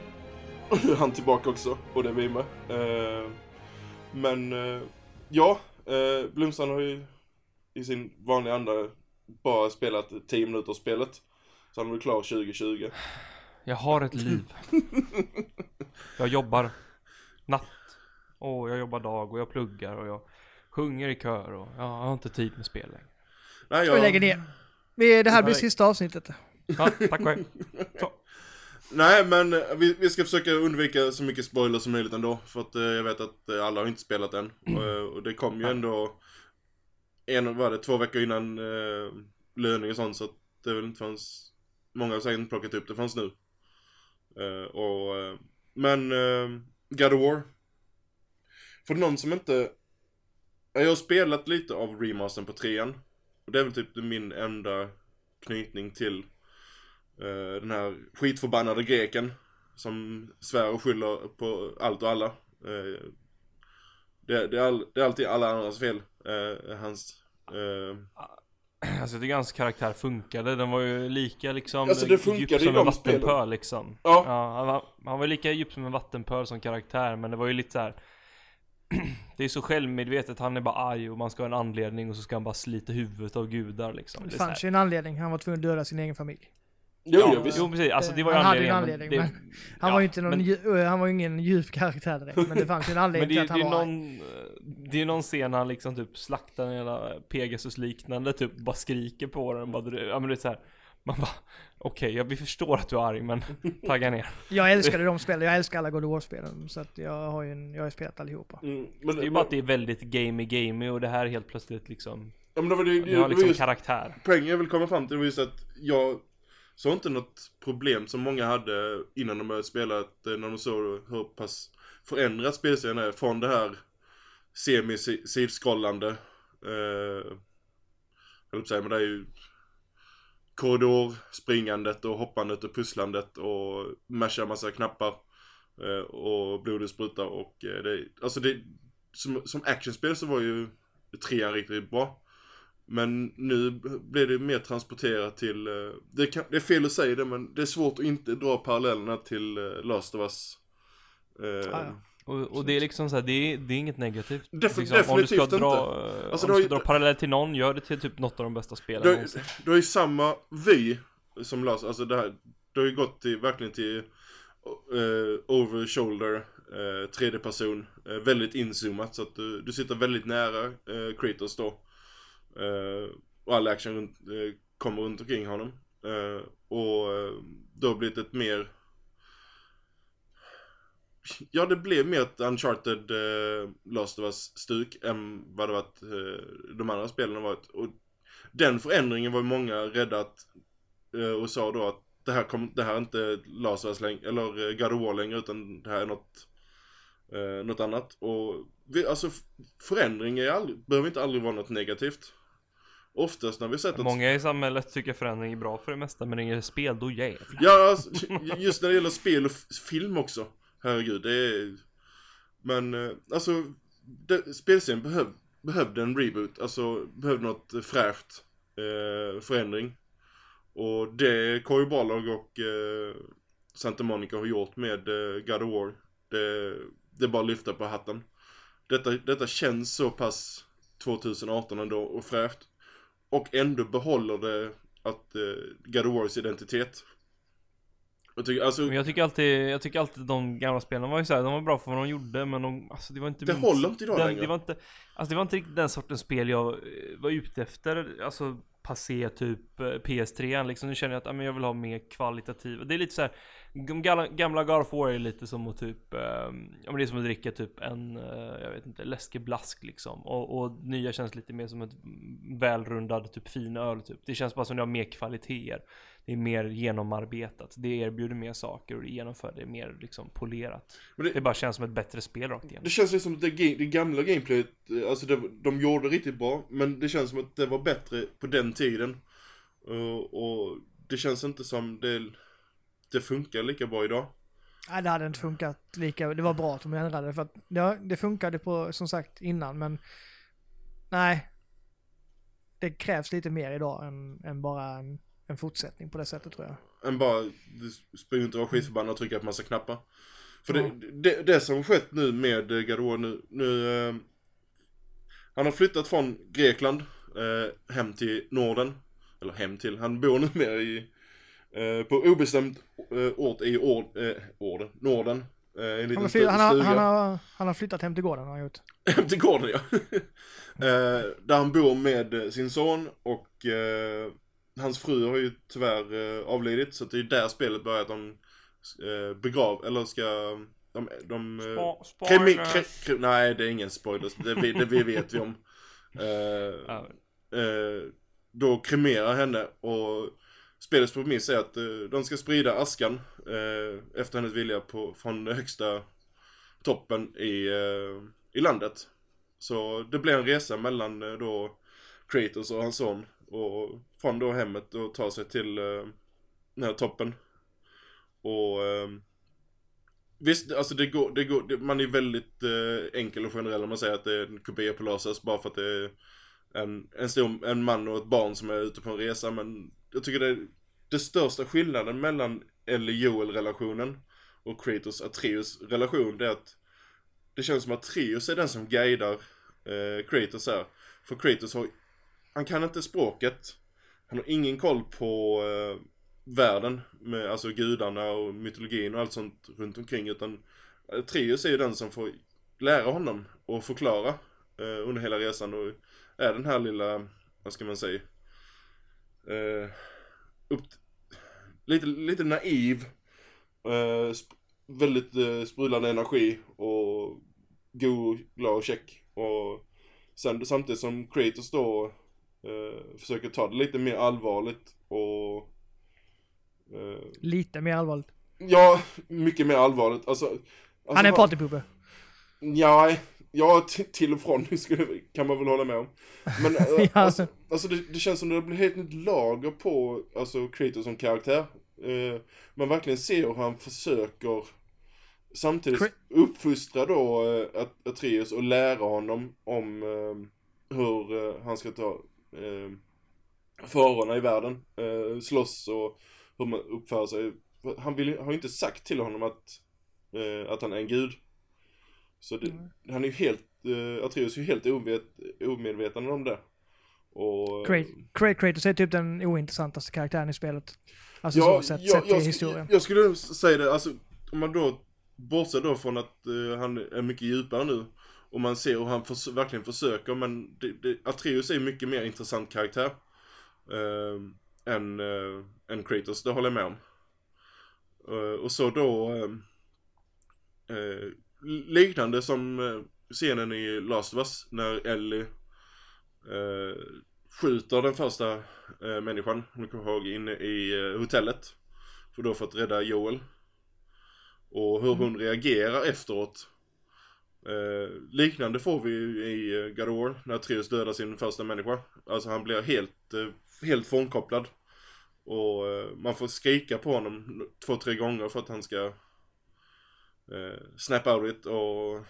Och nu är han tillbaka också, och det är vi med. Eh, men, eh, ja, eh, Blomstrand har ju i sin vanliga anda bara spelat 10 minuter av spelet. Så han är väl klar 2020. Jag har ett liv. Jag jobbar natt. Och jag jobbar dag och jag pluggar och jag sjunger i kör och jag har inte tid med spel längre. Nej, Så vi lägger ner. Vi, det här blir Nej. sista avsnittet. Ja, tack och hej. Så. Nej, men eh, vi, vi ska försöka undvika så mycket spoilers som möjligt ändå. För att eh, jag vet att eh, alla har inte spelat än. Och, och det kom ju ändå en, var det, två veckor innan eh, löning och sånt. Så att det väl inte fanns, många har säkert inte plockat upp det fanns nu. Eh, och, eh, men eh, God of War. För någon som inte, jag har spelat lite av remastern på trean. Och det är väl typ min enda knytning till Eh, den här skitförbannade greken som svär och skyller på allt och alla. Eh, det, det, är all, det är alltid alla andras fel. Eh, hans... Eh, Alltså jag tycker hans karaktär funkade, den var ju lika liksom Alltså, det djup i som en de vattenpöl liksom Ja. han, var, han var lika djup som en vattenpöl som karaktär men det var ju lite så här. Det är så självmedvetet, han är bara arg och man ska ha en anledning och så ska han bara slita huvudet av gudar liksom Det fanns ju en anledning, han var tvungen att döda sin egen familj. Jo, Ja, visst. jo precis, alltså det var ju Han hade ju en anledningen, anledning, men det, Han ja, var ju inte någon, men- ö, han var ju ingen djup karaktär direkt, men det fanns ju en Men anledning det, till att det han är var någon, det är någon scen han liksom typ slaktar en jävla Pegasus liknande typ bara skriker på den bara, ja men det är så här. Man bara, okej, ja, vi förstår att du är arg men tagga ner. Jag älskade de spelen, jag älskar alla God of War-spelen, så att jag har ju en, jag har ju spelat allihopa. Mm, men, Det är ju bara att det är väldigt gamey gamey och det här är helt plötsligt liksom, ja, men det var, det, det, det det har var liksom just karaktär. poängen jag vill komma fram till var just att jag så inte något problem som många hade innan de började spela, att, eh, när de såg hur pass förändrat spelserien är från det här semi-sidskrollande, eh, jag höll på att säga, men det är ju korridorspringandet och hoppandet och pusslandet och masha massa knappar. Eh, och blodet sprutar och eh, det, alltså det, som, som actionspel så var ju trean riktigt bra. Men nu blir det mer transporterat till, eh, det, kan, det är fel att säga det men det är svårt att inte dra parallellerna till eh, Last of Us. Eh, Ah, ja. Och, och det är liksom så här, det är, det är inget negativt. Def- liksom, om du ska definitivt dra, inte. Alltså, om du ska ju- dra paralleller till någon, gör det till typ något av de bästa spelen Du någonsin. du har ju samma vy som Lars, alltså det här, du har ju gått till, verkligen till uh, over shoulder, eh, tredje person, eh, väldigt inzoomat så att du, du sitter väldigt nära uh, Kratos då. Eh, och all action runt, eh, kommer runt omkring honom. Eh, och och uh, det har blivit ett mer Ja, det blev mer ett Uncharted uh, Last of Us-stuk än vad det varit de andra spelen har varit. Och den förändringen var ju många rädda att, eh, och sa då att det här, kom, det här är inte Last of Us längre, eller God of War längre utan det här är något, eh, något annat. Och vi, alltså förändring är aldrig, behöver inte aldrig vara något negativt. Oftast när vi sett att Många i samhället tycker förändring är bra för det mesta, men när det gäller spel, då jävlar. Ja, alltså, just när det gäller spel och film också. Herregud, det är... Men, eh, alltså, det, spelserien behöv, behövde en reboot. Alltså, behövde något fräscht eh, förändring. Och det Cory Barlog och eh, Santa Monica har gjort med eh, God of War, det, det är bara att lyfta på hatten. Detta, detta känns så pass 2018 ändå och fräscht. Och ändå behåller det att eh, God of Wars identitet. Jag tycker, alltså, Men jag tycker alltid, jag tycker alltid de gamla spelen var ju såhär, de var bra för vad de gjorde men de, alltså det var inte Det håller inte idag den, längre. Det var inte, alltså det var inte riktigt den sortens spel jag eh, var ute efter, alltså passé typ eh, PS3 liksom, nu känner jag att ja, men jag vill ha mer kvalitativa, det är lite så här. De gamla, God of War är lite som att typ, eh, ja men det är som att dricka typ en, eh, jag vet inte, läskeblask liksom. Och, och nya känns lite mer som ett välrundad typ fin öl typ. Det känns bara som att det har mer kvaliteter. Det är mer genomarbetat. Det erbjuder mer saker och det genomför det mer liksom polerat. Det- Det bara känns som ett bättre spel rakt igenom. Det känns liksom att det, det gamla gameplayet, eh, alltså det, de gjorde riktigt bra, men det känns som att det var bättre på den tiden. Och, och det känns inte som det, det funkar lika bra idag. Nej, det hade inte funkat lika, det var bra att de ändrade för att ja, det funkade på, som sagt, innan men nej. Det krävs lite mer idag än, än bara en, en fortsättning på det sättet tror jag. Än bara du springer inte och vara skitförbannad och trycka på massa knappar. För det, det, det som skett nu med eh, War nu, nu eh, Han har flyttat från Grekland eh, hem till Norden. Eller hem till, han bor numera i eh, på obestämd eh, ort i ord, eh, orden, Norden. Eh, en Han liten har, stu- fly- han, har, stuga. han, har, han har flyttat hem till gården har han gjort. Hem till gården ja. eh, där han bor med eh, sin son och eh, hans fru har ju tyvärr eh, avlidit så det är där spelet börjar att de eh, begrav, eller ska de, de eh, Spo- kremi, spoilers. kre, kre, Nej det är ingen spoilers, det, vi- det, vi vet vi om. Eh, Ja, eh, då kremerar henne och spelets premiss är att eh, de ska sprida askan eh, efter hennes vilja på, från den högsta toppen i, eh, i landet. Så det blir en resa mellan eh, då Kratos och hans son och från då hemmet och ta sig till eh, den här toppen. Och eh, Visst, alltså det går, det går, det, man är väldigt eh, enkel och generell om man säger att det är en kopia på Lasers bara för att det är en, en stor, en man och ett barn som är ute på en resa men jag tycker det är det största skillnaden mellan Ellie Joel-relationen och Kratos Atreus relation det är att det känns som att Atreus är den som guidar eh, Kratos här. För Kratos har, han kan inte språket, han har ingen koll på eh, världen med alltså gudarna och mytologin och allt sånt runt omkring utan Atreus är ju den som får lära honom och förklara eh, under hela resan och är den här lilla, vad ska man säga, eh, upp, lite, lite naiv, eh, sp- väldigt eh, sprudlande energi och god, glad och check. Och sen, samtidigt som Kratos då eh, försöker ta det lite mer allvarligt och eh, Lite mer allvarligt. Ja, mycket mer allvarligt. Alltså, alltså Han är en partypooper. Ja, Ja, till och från skulle, kan man väl hålla med om. Men eh, Ja. alltså, alltså det, det känns som det blir helt nytt lager på alltså, Kratos som karaktär. Eh, man verkligen ser hur han försöker samtidigt Kra- uppfostra då eh, At- Atreus och lära honom om eh, hur eh, han ska ta eh, farorna i världen, eh, slåss och hur man uppför sig. Han vill, har ju inte sagt till honom att, eh, att han är en gud. Så det, han är ju helt, eh, Atreus är ju helt ovet, omedveten om det. Och... Krat- Krat- Kratos är typ den ointressantaste karaktären i spelet. Alltså Ja, så sett, jag, sett jag, i historien. jag skulle säga det, alltså om man då bortser då från att eh, han är mycket djupare nu och man ser hur han förs- verkligen försöker men det, det, Atreus är mycket mer intressant karaktär eh, än, eh, än Kratos, det håller jag med om. Eh, och så då eh, eh, liknande som eh, scenen i Last of Us när Ellie eh, skjuter den första eh, människan, om du kommer ihåg, inne i eh, hotellet. För då för att rädda Joel. Och hur hon reagerar efteråt. Eh, liknande får vi i eh, God of War, när Atreus dödar sin första människa. Alltså han blir helt, eh, helt frånkopplad. Och man får skrika på honom två, tre gånger för att han ska eh, snap out it och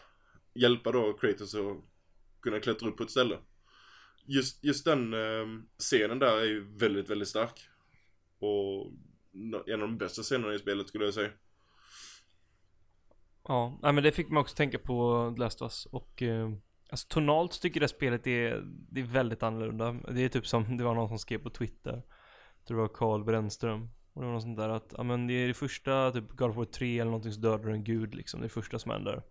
hjälpa då Kratos att kunna klättra upp på ett ställe. Just, just den eh, scenen där är ju väldigt, väldigt stark. Och en av de bästa scenerna i spelet skulle jag säga. Ja, nej, men det fick man också tänka på The Last of Us och eh, Alltså tonalt så tycker jag det spelet är, det är väldigt annorlunda. Det är typ som, det var någon som skrev på Twitter. Jag tror det var Carl Brännström. Och det var något sånt där att, ja men det är det första, typ God of War 3 eller någonting så dödar du en gud liksom. Det är det första som händer.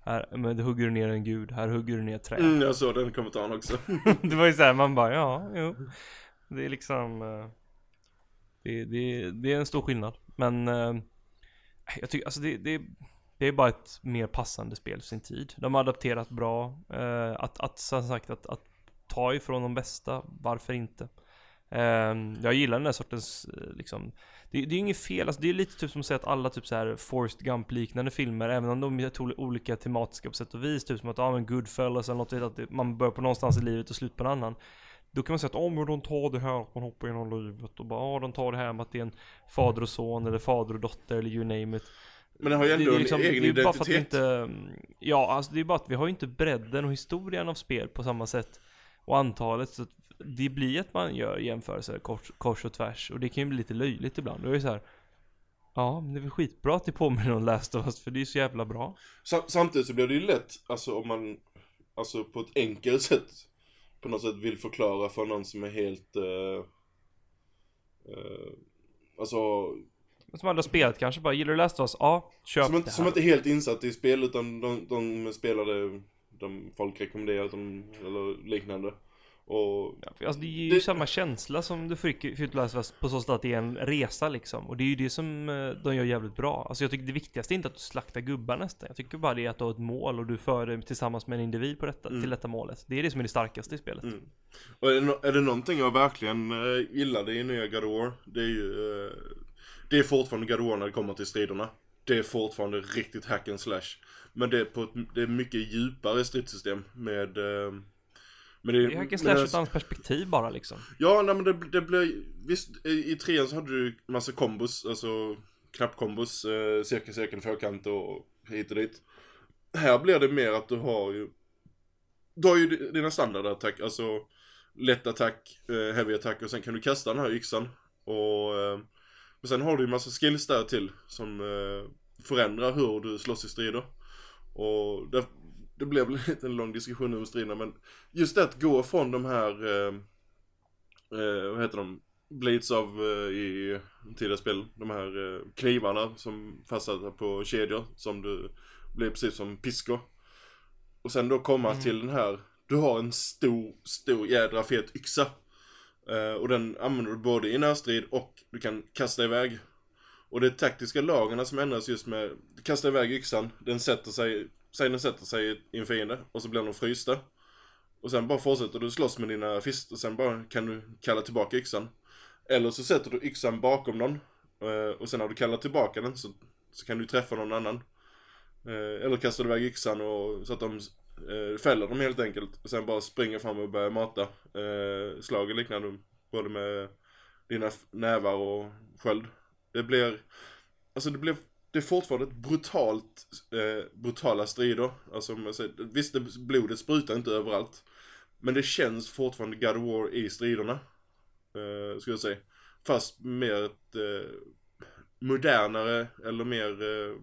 Här, men det hugger du ner en gud, här hugger du ner ett träd. Mm, jag såg den kommentaren också. det var ju såhär, man bara ja, jo. Det är liksom eh, det, det, det är en stor skillnad. Men eh, jag tycker, alltså det, det, det är bara ett mer passande spel för sin tid. De har adapterat bra. Eh, att, att som sagt, att, att ta ifrån de bästa, varför inte? Eh, jag gillar den där sortens, eh, liksom, det, det är ju inget fel, alltså det är lite typ som att säga att alla typ så här Forrest Gump liknande filmer, även om de är olika tematiska på sätt och vis, typ som att, ja men Goodfellas eller något, att det- man börjar på någonstans i livet och slut på en annan. Då kan man säga att om de tar det här att man hoppar genom livet och bara, ja de tar det här med att det är en fader och son eller fader och dotter eller you name it. Men den har ju Det- ändå det en liksom- egen det är bara för att vi identitet. inte, ja alltså det är bara att vi har ju inte bredden och historien av spel på samma sätt. Och antalet, så det blir att man gör jämförelser kors, kors och tvärs. Och det kan ju bli lite löjligt ibland. Det är så här. Ja, men det är väl skitbra att det påminner om Last of Us, för det är så jävla bra. Sa- Samtidigt så blir det ju lätt, alltså om man, alltså på ett enkelt sätt, på något sätt vill förklara för någon som är helt, eh, eh, alltså, Som aldrig har spelat kanske, bara gillar du Last of Us? Ja, köp som det inte, här. som inte är helt insatt i spel utan de, de spelade, de folk rekommenderar eller liknande. Och, Ja, Alltså det ger ju Det- samma känsla som du fick i på så sätt att det är en resa liksom. Och det är ju det som eh, de gör jävligt bra. Alltså jag tycker det viktigaste är inte att du slaktar gubbar nästan. Jag tycker bara det är att du har ett mål och du för dig tillsammans med en individ på detta, Mm. till detta målet. Det är det som är det starkaste i spelet. mm. och är, det no- är det någonting jag verkligen eh, gillade i nya God War, det är ju, eh, det är fortfarande God War när det kommer till striderna. Det är fortfarande riktigt hack and slash. Men det är på ett, det är mycket djupare stridssystem med, men Det är hack slash men- perspektiv bara liksom. Ja, nej men det, det blir, visst i, trean så hade du massa kombos, alltså knappkombos, eh, cirkel, cirkel, fyrkant och hit och dit. Här blir det mer att du har ju, du har ju di- dina standardattack, alltså lätt attack, eh, heavy attack och sen kan du kasta den här yxan. Och, eh, och sen har du ju massa skills där till som eh, förändrar hur du slåss i strider. Och det, det blev lite en lång diskussion om striderna men just det att gå från de här eh, eh, vad heter de? Blades av eh, i tidigare spel. De här eh, knivarna som fastsatta på kedjor som du blir precis som piskor. Och sen då komma Mm. till den här, du har en stor, stor jädra fet yxa. Eh, och den använder du både i närstrid och du kan kasta iväg. Och det är taktiska lagarna som ändras just med, du kastar iväg yxan, den sätter sig, Seinen sätter sig i en fiende och så blir de frysta. Och sen bara fortsätter du slåss med dina fist och sen bara kan du kalla tillbaka yxan. Eller så sätter du yxan bakom någon. Eh, och sen när du kallar tillbaka den så, så kan du träffa någon annan. Eh, eller kastar du iväg yxan och, så att de eh, fäller dem helt enkelt. Och sen bara springer fram och börjar mata. Slag och liknande. Både med dina nävar och sköld. Det blir, alltså det blir, det är fortfarande ett brutalt, eh, brutala strider. Alltså om jag säger, visst det, blodet sprutar inte överallt. Men det känns fortfarande God of War i striderna. Eh, skulle jag säga. Fast mer ett eh, modernare eller mer, eh,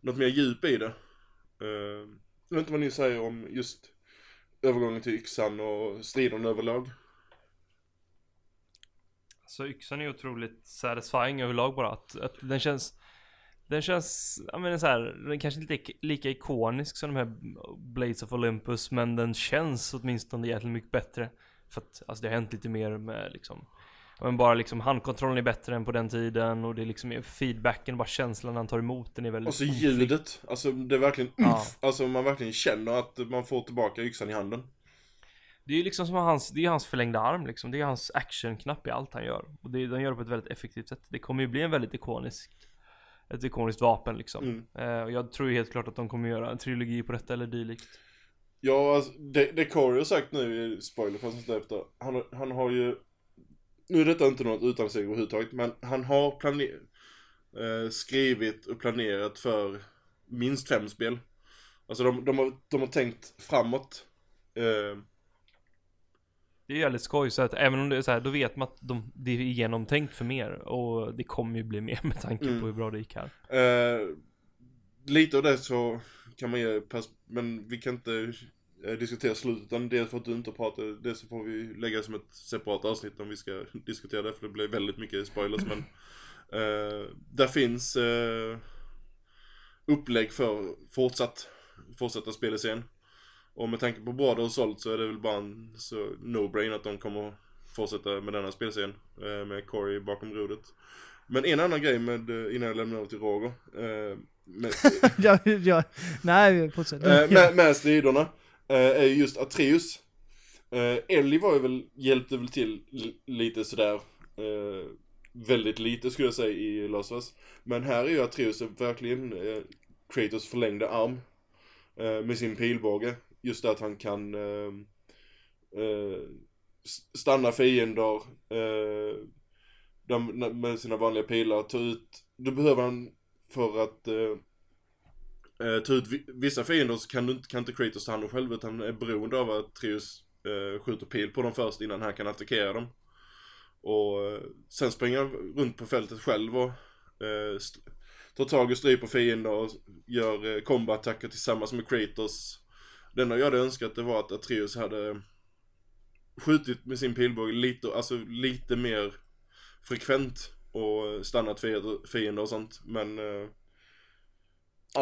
något mer djup i det. Eh, jag vet inte vad ni säger om just övergången till yxan och striden överlag. Så yxan är otroligt satisfying överlag bara. Att, att den känns... Den känns, jag menar så här, den kanske inte är lika- lika ikonisk som de här Blades of Olympus men den känns åtminstone jävligt mycket bättre. För att alltså det har hänt lite mer med liksom men bara liksom handkontrollen är bättre än på den tiden och det är liksom feedbacken, bara känslan han tar emot den är väldigt Och så ljudet, alltså det är verkligen Ja. Alltså man verkligen känner att man får tillbaka yxan i handen. Det är ju liksom som hans, det är hans förlängda arm liksom. Det är hans actionknapp i allt han gör. Och det, den gör det på ett väldigt effektivt sätt. Det kommer ju bli en väldigt ikoniskt ett ikoniskt vapen liksom. Mm. Eh, och jag tror ju helt klart att de kommer göra en trilogi på detta eller dylikt. Ja, alltså, det, det Corey har sagt nu i spoiler fast inte efter. Han, har- han har ju, nu är detta inte något utannonsering överhuvudtaget, men han har planer, eh, skrivit och planerat för minst fem spel. Alltså de, de, har, de har tänkt framåt. Eh, Det är ju väldigt skoj så att även om det är så här, då vet man att de, det är genomtänkt för mer. Och det kommer ju bli mer med tanke Mm. på hur bra det gick här. Eh, lite av det så kan man ge pass, men vi kan inte eh, diskutera slutet utan det får du inte prata, det så får vi lägga som ett separat avsnitt om vi ska diskutera det för det blir väldigt mycket spoilers men eh, där finns eh, upplägg för fortsatt, fortsätta spel i scen. Och med tanke på bra det har sålt så är det väl bara en så no-brain att de kommer fortsätta med denna spelserien eh, med Corey bakom rodret. Men en annan grej med, eh, innan jag lämnar över till Roger. Eh, med, ja, ja, nej, fortsätt. med, med striderna. Är ju just Atreus. Ellie var ju väl, hjälpte väl till li- lite sådär. Väldigt lite skulle jag säga i Last of Us. Men här är ju Atreus verkligen Kratos förlängda arm. Med sin pilbåge. Just det att han kan eh, eh, stanna fiender. Eh, de, med sina vanliga pilar. Ta ut, då behöver han för att eh, eh ta ut vissa fiender så kan, du, inte- kan inte Kratos ta hand om själv utan är beroende av att Trius eh, skjuter pil på dem först innan han kan attackera dem. Och eh, sen springer han runt på fältet själv och eh, tar tag och stryper fiender och gör eh, combo-attacker tillsammans med Kratos. Det enda jag hade önskat det var att Atreus hade skjutit med sin pilbåge lite, alltså lite mer frekvent och stannat fiender, och sånt. Men... Eh,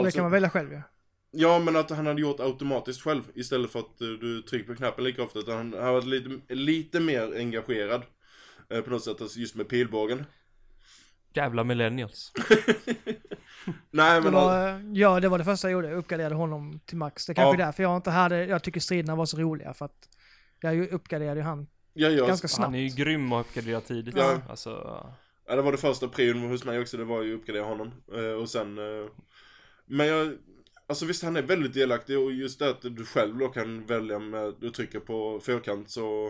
det kan man välja själv ja. Ja, men att han hade gjort automatiskt själv istället för att eh, du trycker på knappen lika ofta. Utan han han var lite, lite mer engagerad eh, på något sätt, alltså just med pilbågen. Jävla millennials. Nej, Det men... var, eh, ja, det var det första jag gjorde. Jag uppgraderade honom till max. Det kanske Ja. är därför jag inte hade, jag tycker striderna var så roliga. För att jag uppgraderade ju han ja, ja, ganska snabbt. Han är ju grym och uppgraderar tidigt. Ja. Alltså, ja, det var det första prion hos mig också, det var ju att uppgradera honom. Eh, och sen... Eh, men jag... Alltså visst, han är väldigt delaktig och just det att du själv då kan välja med, du trycker på fyrkant så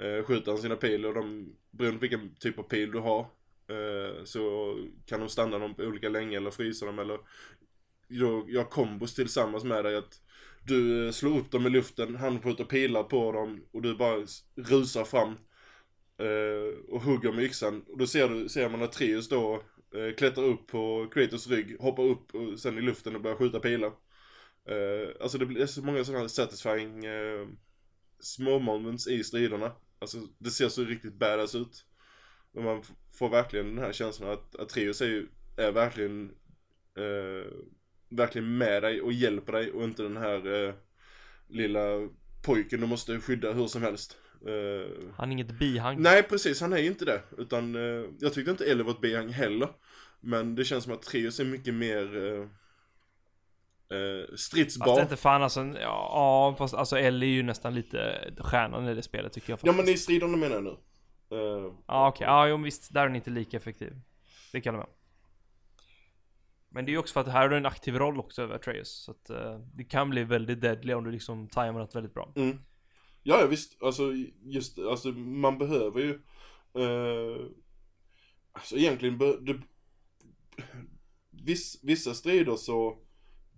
eh, skjuter han sina pilar och de, beroende på vilken typ av pil du har Eh, så kan de stanna dem på olika länge eller frysa dem eller då, gör kombos tillsammans med dig att du eh, slår upp dem i luften, han skjuter pilar på dem och du bara rusar fram eh, och hugger med yxan och då ser, du, ser man att Trius då eh, klättrar upp på Kratos rygg, hoppar upp och sen i luften och börjar skjuta pilar. Eh, alltså det blir så många sådana satisfying eh, små moments i striderna. Alltså det ser så riktigt badass ut. Och man får verkligen den här känslan att Atreus är ju, är verkligen eh, verkligen med dig och hjälper dig och inte den här eh, lilla pojken du måste skydda hur som helst. Eh, han är inget bihang. Nej precis, han är ju inte det. Utan eh, jag tyckte inte Ellie var ett bihang heller. Men det känns som att Trius är mycket mer eh, eh, Fast stridsbar. det inte fan alltså, ja, ja fast alltså Ellie är ju nästan lite stjärnan i det spelet tycker jag Ja faktiskt. men i striderna menar jag nu. Eh, Ja okej, ja jo visst, där är den inte lika effektiv. Det kan jag med. Men det är ju också för att här har du en aktiv roll också över Atreus. Så att eh, det kan bli väldigt deadly om du liksom tajmar det väldigt bra. Mm. Ja, ja visst, alltså just, alltså man behöver ju eh, Alltså egentligen, be, det, viss, vissa strider så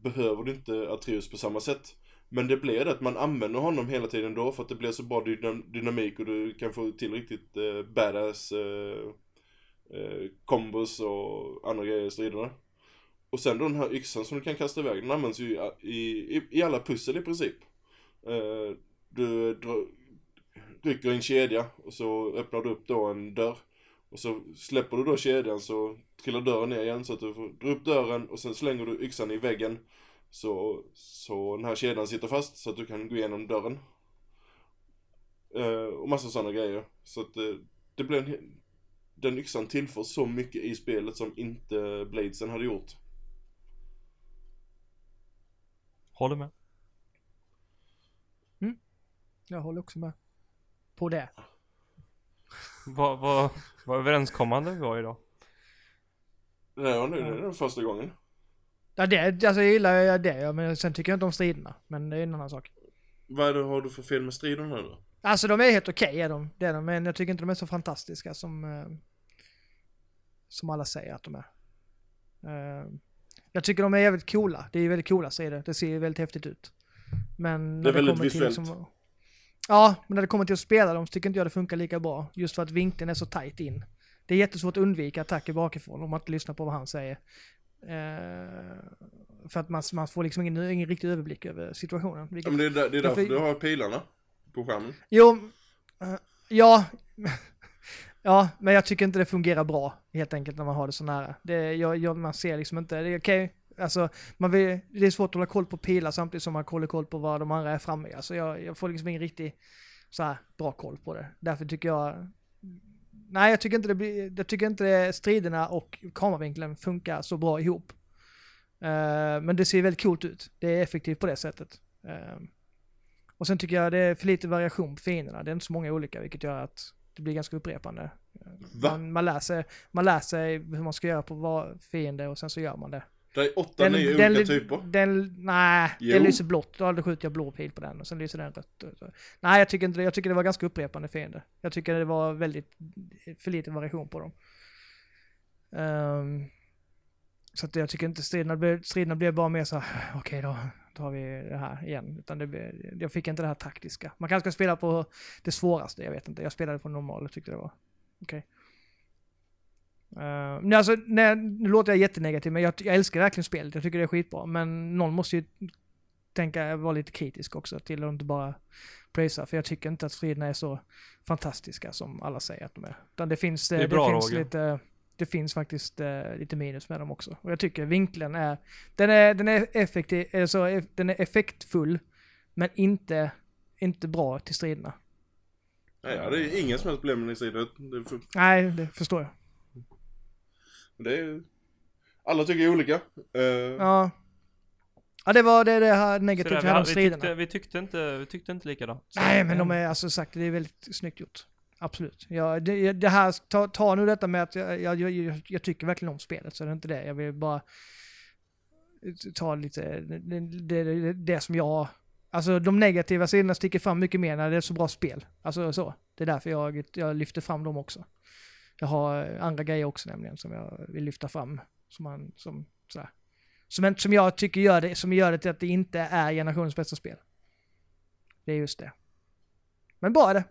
behöver du inte Atreus på samma sätt. Men det blir det att man använder honom hela tiden då för att det blir så bra dynam dynamik och du kan få till riktigt eh, badass eh, eh, kombos och andra grejer i striderna. Och sen då den här yxan som du kan kasta iväg, den används ju i, i, i alla pussel i princip. Eh, du drar, rycker i en kedja och så öppnar du upp då en dörr. Och så släpper du då kedjan så trillar dörren ner igen så att du får dra upp dörren och sen slänger du yxan i väggen. Så, så den här kedjan sitter fast så att du kan gå igenom dörren. Eh, och massa sådana grejer. Så att eh, det blir en, den yxan tillför så mycket i spelet som inte Bladesen hade gjort. Håller med. Jag håller också med. På det. Vad, vad, vad överenskommande vi var idag. Ja, nu är det den första gången. Ja, det, alltså jag gillar det, men sen tycker jag inte om striderna. Men det är en annan sak. Vad är det, har du för fel med striderna då? Alltså de är helt okej, är de. Det är de. Men jag tycker inte de är så fantastiska som, eh, som alla säger att de är. Eh, jag tycker de är jävligt coola. Det är väldigt coola strider. Det ser väldigt häftigt ut. Men Det är väldigt kommer till visuellt. liksom- ja, men när det kommer till att spela dem så tycker inte jag det funkar lika bra. Just för att vinkeln är så tight in. Det är jättesvårt att undvika attacker bakifrån om man inte lyssnar på vad han säger. Eh, för att man, man får liksom ingen, ingen riktig överblick över situationen. Ja, Vilket men det är, där, det är därför Varför- du har pilarna på skärmen. Jo, eh, ja. Ja, men jag tycker inte det fungerar bra helt enkelt när man har det så nära. Det, jag, jag, man ser liksom inte, det är okej, alltså man vill, det är svårt att hålla koll på pilar samtidigt som man håller koll på vad de andra är framme i. Alltså jag, jag får liksom ingen riktig så här bra koll på det. Därför tycker jag, nej jag tycker inte det blir, jag tycker inte det, striderna och kameravinkeln funkar så bra ihop. Eh, men det ser väldigt coolt ut. Det är effektivt på det sättet. Eh, och sen tycker jag det är för lite variation på fienderna. Det är inte så många olika vilket gör att det blir ganska upprepande. Man, man, lär sig, man lär sig hur man ska göra på var fiende och sen så gör man det. Det är åtta, nio olika typer. Den, nej, Jo. den lyser blått. Då skjuter jag blå pil på den och sen lyser den rött. Nej, jag tycker inte det. Jag tycker det var ganska upprepande fiender. Jag tycker det var väldigt, för lite variation på dem. Ehm, så att jag tycker inte striderna blev, striderna blev bara mer så här, okej då tar vi det här igen. Utan det blev, jag fick inte det här taktiska. Man kanske ska spela på det svåraste, jag vet inte. Jag spelade på normal och tyckte det var okej. Uh, nej, alltså, nej, nu låter jag jättenegativ, men jag, jag älskar verkligen spelet. Jag tycker det är skitbra. Men någon måste ju tänka, vara lite kritisk också till att inte bara prisa. För jag tycker inte att striderna är så fantastiska som alla säger att de är. Utan det finns, Det är det, bra, finns Roger. lite, det finns faktiskt eh, lite minus med dem också. Och jag tycker vinkeln är, den är, den är effektiv, alltså, eff- den är effektfull, men inte, inte bra till striderna. Nej, det är ingen som helst problem med den. Det för, Nej, det förstår jag. Det är, alla tycker olika. Eh, Ja. Ja, det var det, det här negativt om vi, vi, striderna. tyckte, vi, tyckte inte, vi tyckte inte likadant. Så- Nej, men de är alltså sagt, det är väldigt snyggt gjort. Absolut. Ja, det, det här, ta, ta nu detta med att jag, jag, jag, jag tycker verkligen om spelet, så det är inte det. Jag vill bara ta lite, det, det, det, det som jag, alltså de negativa sidorna sticker fram mycket mer när det är så bra spel. Alltså så. Det är därför jag, jag lyfter fram dem också. Jag har andra grejer också nämligen som jag vill lyfta fram. Som man, som sådär. Som, som jag tycker gör det, som gör det till att det inte är generationens bästa spel. Det är just det. Men bra är det.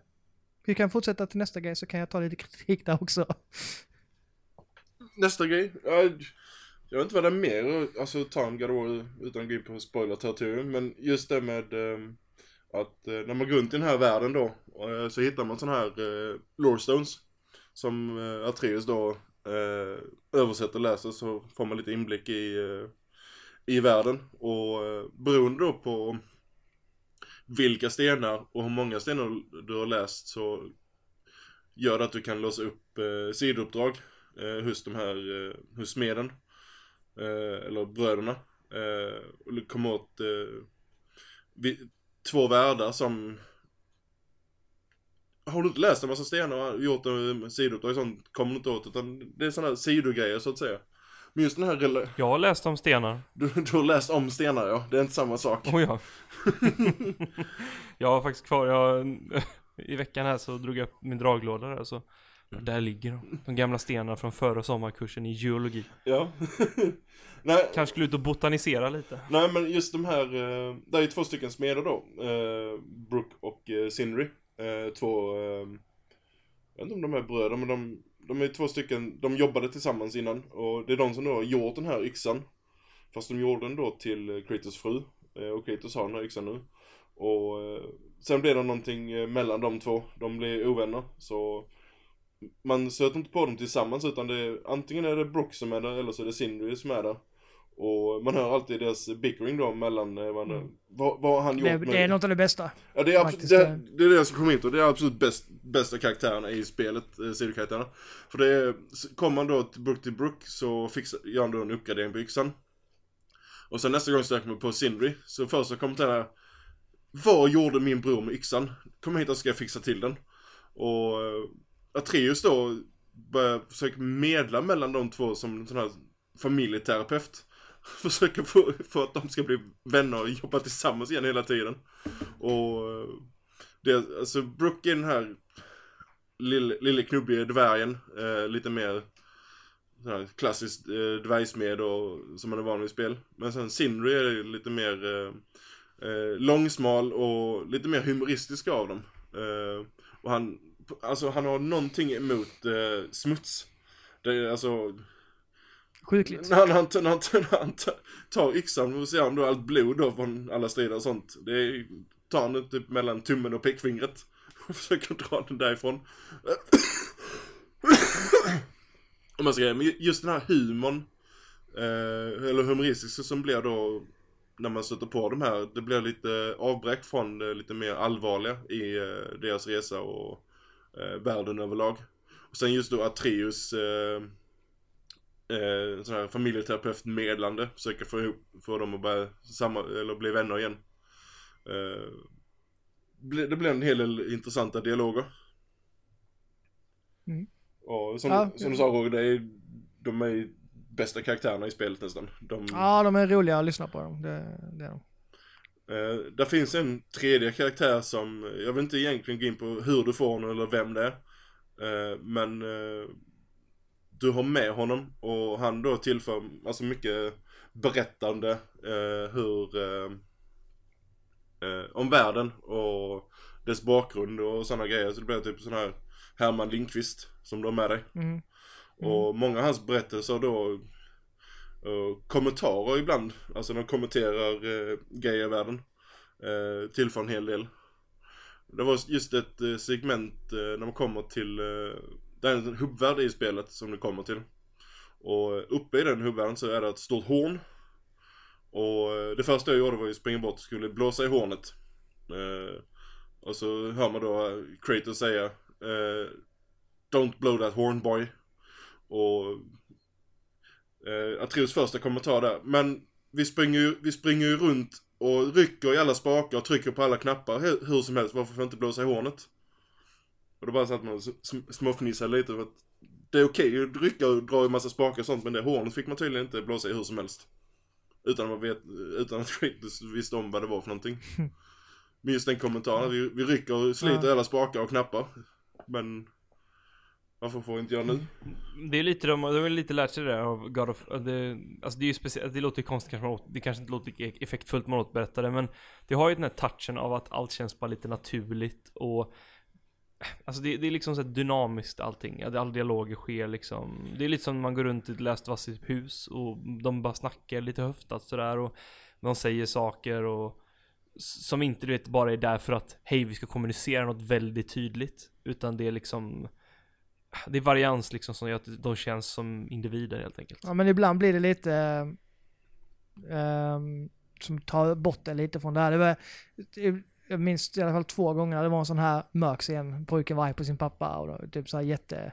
Vi kan fortsätta till nästa grej så kan jag ta lite kritik där också. Nästa grej. Jag, jag vet inte vad det är mer, alltså ta en God War utan att gå in på spoiler-territorium. Men just det med ehm, att eh, när man går runt i den här världen då eh, så hittar man sådana här eh, lore stones. Som eh, Atreus då eh, översätter och läser så får man lite inblick i, eh, i världen. Och eh, beroende då på vilka stenar och hur många stenar du har läst så gör det att du kan låsa upp eh, sidouppdrag eh, hos de här, eh, hos smeden. Eh, eller bröderna. Eh, och komma åt eh, vi, två världar som har du inte läst en massa stenar och gjort en sidouppdrag och sånt kommer du inte åt utan det är sådana sidogrejer så att säga. Men just den här, Jag har läst om stenar. du, du har läst om stenar ja, det är inte samma sak. Oh ja. jag har faktiskt kvar, jag, i veckan här så drog jag upp min draglåda där så där ligger de. De gamla stenarna från förra sommarkursen i geologi. Ja. nej, Kanske skulle ut och botanisera lite. nej men just de här, eh, det är ju två stycken smeder då. Eh, Brooke och eh, Sindri. Eh, två, eh, jag vet inte om de är bröder men de, de är två stycken, de jobbade tillsammans innan. Och det är de som då har gjort den här yxan. Fast de gjorde den då till Kratos fru. Eh, och Kratos har den här yxan nu. Och eh, sen blev det någonting eh, mellan de två. De blev ovänner. Så man söter inte på dem tillsammans utan det är, antingen är det Brook som är där eller så är det Sindri som är där. Och man hör alltid deras bickering då mellan eh, vad, Mm. vad, han gjort Det, med... det är något av det bästa. Ja, det är, absolut, det, eh. det är det ska komma in på. Det är absolut bäst, bästa karaktärerna i spelet, eh, sidokaraktärerna. För det är, kommer man då till Brook till Brook så fixar, gör han då en uppgradering på yxan. Och sen nästa gång söker man på Sindri, så första kommentaren är Vad gjorde min bror med yxan? Kom hit så ska jag fixa till den. Och uh, Atreus då börjar försöka medla mellan de två som en sån här familjeterapeut. Försöker få, få att de ska bli vänner och jobba tillsammans igen hela tiden. Och eh, det, alltså Brooke är den här lille, lille knubbiga dvärgen, eh, lite mer sån här klassiskt eh, dvärgsmed och, som man är van vid i spel. Men sen Sindri är lite mer eh, eh, långsmal och lite mer humoristisk av dem. Eh, och han, alltså han har någonting emot eh, smuts. Det är alltså, Sjukligt. när han, när han, när han tar yxan och ser han då allt blod då från alla strider och sånt. Det är, tar han typ mellan tummen och pekfingret. Och försöker dra den därifrån. Om man ska säga, men just den här humorn. Eh, eller humoristiska som blir då när man stöter på de här. Det blir lite avbräck från det lite mer allvarliga i eh, deras resa och eh, världen överlag. Och sen just då Atreus eh, eh, sån här familjeterapeut medlande, försöker få, ihop, få dem att börja samma, eller bli vänner igen. Eh, det blev en hel del intressanta dialoger. Mm. Och som, Ja. som du sa Roger, det är, de är bästa karaktärerna i spelet nästan. De, Ja, de är roliga att lyssna på dem. Det, det är de. Eh, där finns en tredje karaktär som, jag vill inte egentligen gå in på hur du får honom eller vem det är. Eh, men eh, du har med honom och han då tillför alltså mycket berättande eh, hur eh, eh, om världen och dess bakgrund och sådana grejer. Så det blir typ sån här Herman Lindqvist som du har med dig. Mm. Och många av hans berättelser då uh, kommentarer ibland, alltså när de kommenterar uh, grejer i världen, uh, tillför en hel del. Det var just ett uh, segment uh, när man kommer till, det är en hubbvärld i spelet som du kommer till. Och uppe i den hubbvärlden så är det ett stort horn. Och det första jag gjorde var ju att springa bort och skulle blåsa i hornet. Eh, och så hör man då Kratos säga eh, Don't blow that horn boy. Och eh, Atreus första kommentar där. Men vi springer, ju, vi springer ju runt och rycker i alla spakar och trycker på alla knappar hur, hur som helst. Varför får jag inte blåsa i hornet? Och då bara satt man och sm- småfnissade lite för att det är okej att rycka och dra i massa spakar och sånt men det hornet fick man tydligen inte blåsa i hur som helst. Utan, att man vet, utan att Kratos visste om vad det var för någonting. Men just den kommentaren, vi, vi rycker och sliter i alla spakar och knappar. Men varför får inte jag nu? Det är lite, de, de har lite lärt sig det av God of, det, alltså det är ju speciellt, det låter ju konstigt kanske, man åt- det kanske inte låter lika effektfullt man återberättar det, men det har ju den här touchen av att allt känns bara lite naturligt och Alltså det, det är liksom så här dynamiskt allting, all dialoger sker liksom. Det är lite som när man går runt i ett löst vassigt hus och de bara snackar lite höftat sådär och De säger saker och Som inte du vet bara är där för att Hej vi ska kommunicera något väldigt tydligt. Utan det är liksom Det är varians liksom som gör att de känns som individer helt enkelt. Ja, men ibland blir det lite ehm, ehm som tar bort det lite från det här. Det var, jag minns i alla fall två gånger det var en sån här mörk scen. Pojken var arg på sin pappa och då, typ så här jätte,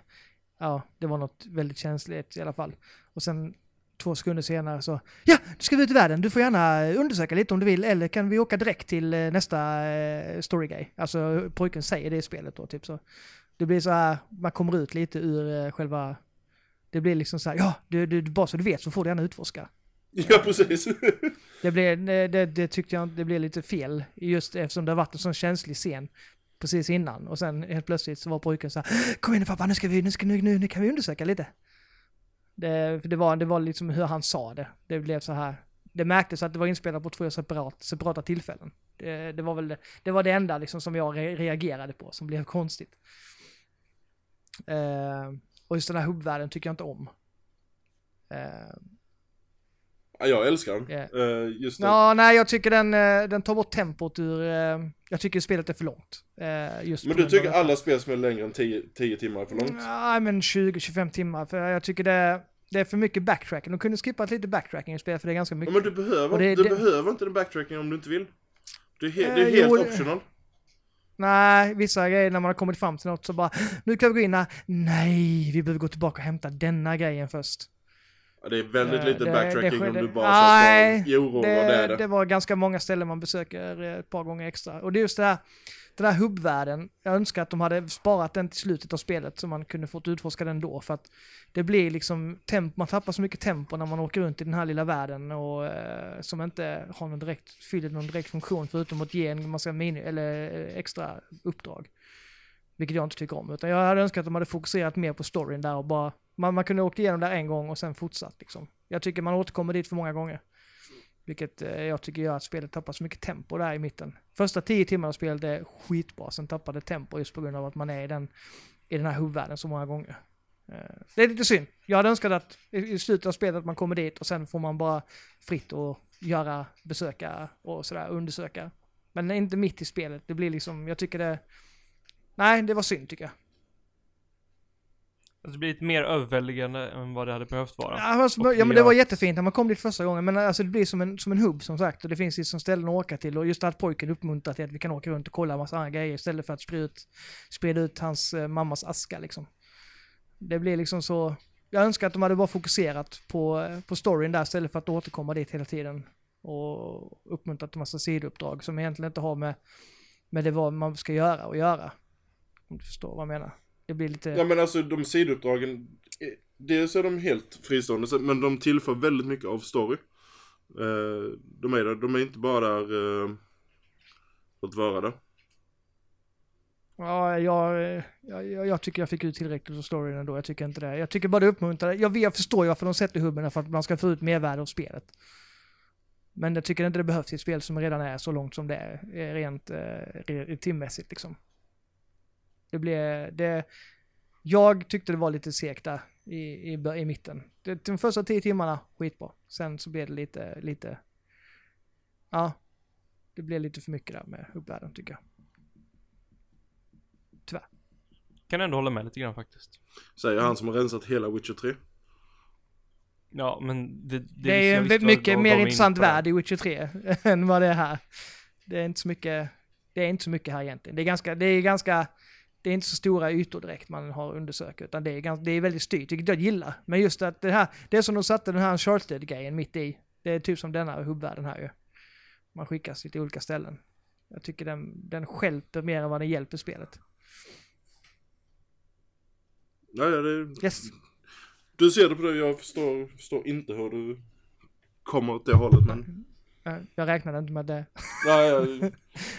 ja, det var något väldigt känsligt i alla fall. Och sen två sekunder senare så, ja, nu ska vi ut i världen, du får gärna undersöka lite om du vill, eller kan vi åka direkt till eh, nästa eh, storygrej? Alltså pojken säger det i spelet då, typ så. Det blir så här, man kommer ut lite ur eh, själva Det blir liksom så här, ja, du, du, bara så du vet så får du gärna utforska. Ja, precis. Det, blev, eh, det, det, tyckte jag det blev lite fel, just eftersom det har varit en sån känslig scen precis innan. Och sen helt plötsligt så var pojken så här, kom igen nu pappa, nu ska vi, nu, ska, nu, nu, nu kan vi undersöka lite. Det, för det, var, det var liksom hur han sa det. Det blev så här, det märktes att det var inspelat på två separat, separata tillfällen. Det, det var väl det, det, var det enda liksom som jag re, reagerade på, som blev konstigt. Uh, och just den här hubbvärlden tycker jag inte om. Uh, jag älskar den. Yeah. Uh, just den. Ja, nej, jag tycker den, eh, den tar bort tempot ur... eh, Jag tycker spelet är för långt. eh, Just Men du tycker alla spel som är längre än 10, 10 timmar är för långt? Nej, men 20-25 timmar. För jag tycker det, det är för mycket backtracking. De kunde skippat lite backtracking i spelet, för det är ganska Ja, mycket. men du behöver, det- du det- behöver inte den backtracking om du inte vill. Det är, he- det är helt jo, optional. Nej, vissa grejer när man har kommit fram till något så bara, nu kan vi gå in här. Nej, vi behöver gå tillbaka och hämta denna grejen först. Det är väldigt Eh, lite det- backtracking det om du bara Nej, kör Jo, det, Det, det är det. det var ganska många ställen man besöker eh, ett par gånger extra. Och det är just det här, den här hubbvärlden. Jag önskar att de hade sparat den till slutet av spelet så man kunde fått utforska den då. För att det blir liksom, temp, man tappar så mycket tempo när man åker runt i den här lilla världen och eh, som inte har någon direkt, fyller någon direkt funktion förutom att ge en massa mini, eller extra uppdrag. Vilket jag inte tycker om. Utan jag hade önskat att de hade fokuserat mer på storyn där och bara, man, man kunde åkt igenom där en gång och sen fortsatt liksom. Jag tycker man återkommer dit för många gånger. Vilket eh, jag tycker gör att spelet tappar så mycket tempo där i mitten. Första tio timmarna av spelet är skitbra, sen tappar det tempo just på grund av att man är i den, i den här huvudvärlden så många gånger. Eh, det är lite synd. Jag hade önskat att i, i slutet av spelet att man kommer dit och sen får man bara fritt och göra, besöka och sådär, undersöka. Men inte mitt i spelet. Det blir liksom, jag tycker det... Nej, det var synd tycker jag. Alltså, det blir lite mer överväldigande än vad det hade behövt vara. Ja, alltså, ja men det var jättefint när man kom dit första gången, men alltså det blir som en, som en hubb som sagt och det finns liksom ställen att åka till och just att pojken uppmuntrar till att vi kan åka runt och kolla en massa andra grejer istället för att sprida ut, sprida ut hans eh, mammas aska liksom. Det blir liksom så, jag önskar att de hade bara fokuserat på, eh, på storyn där istället för att återkomma dit hela tiden och uppmuntrat en massa sidouppdrag som egentligen inte har med, med det vad man ska göra och göra. Om du förstår vad jag menar. Det blir lite... Ja men alltså de sidouppdragen, eh, dels är de helt fristående men de tillför väldigt mycket av story. Eh, de är där, de är inte bara där eh, för att vara där. Ja, jag, jag, jag tycker jag fick ut tillräckligt av storyn ändå. Jag tycker inte det. Jag tycker bara det uppmuntrar. Jag, jag förstår ju varför de sätter hubben, för att man ska få ut mervärde av spelet. Men jag tycker inte det behövs i ett spel som redan är så långt som det är, eh, rent eh, timmässigt liksom. Det blev, det, jag tyckte det var lite segt där i, i, i mitten. Det, de första tio timmarna, skitbra. Sen så blev det lite, lite, ja, det blev lite för mycket där med hubbvärlden tycker jag. Kan ändå hålla med lite grann faktiskt. Säger han som har rensat hela Witcher 3. Ja, men det... Det, Det är jag en mycket mer intressant värld i Witcher 3 än vad det är här. Det är inte så mycket, det är inte så mycket här egentligen. Det är ganska, det är ganska, det är inte så stora ytor direkt man har undersökt, utan det är, ganska, det är väldigt styrt, vilket jag gillar. Men just att det här, det är som de satte den här Uncharted-grejen mitt i. Det är typ som denna hubbvärlden här ju. Man skickas till olika ställen. Jag tycker den, den stjälper mer än vad den hjälper spelet. Ja, ja, det, Yes. du ser det på det, jag förstår, förstår inte hur du kommer åt det hållet men... Jag räknade inte med det. Nej, jag,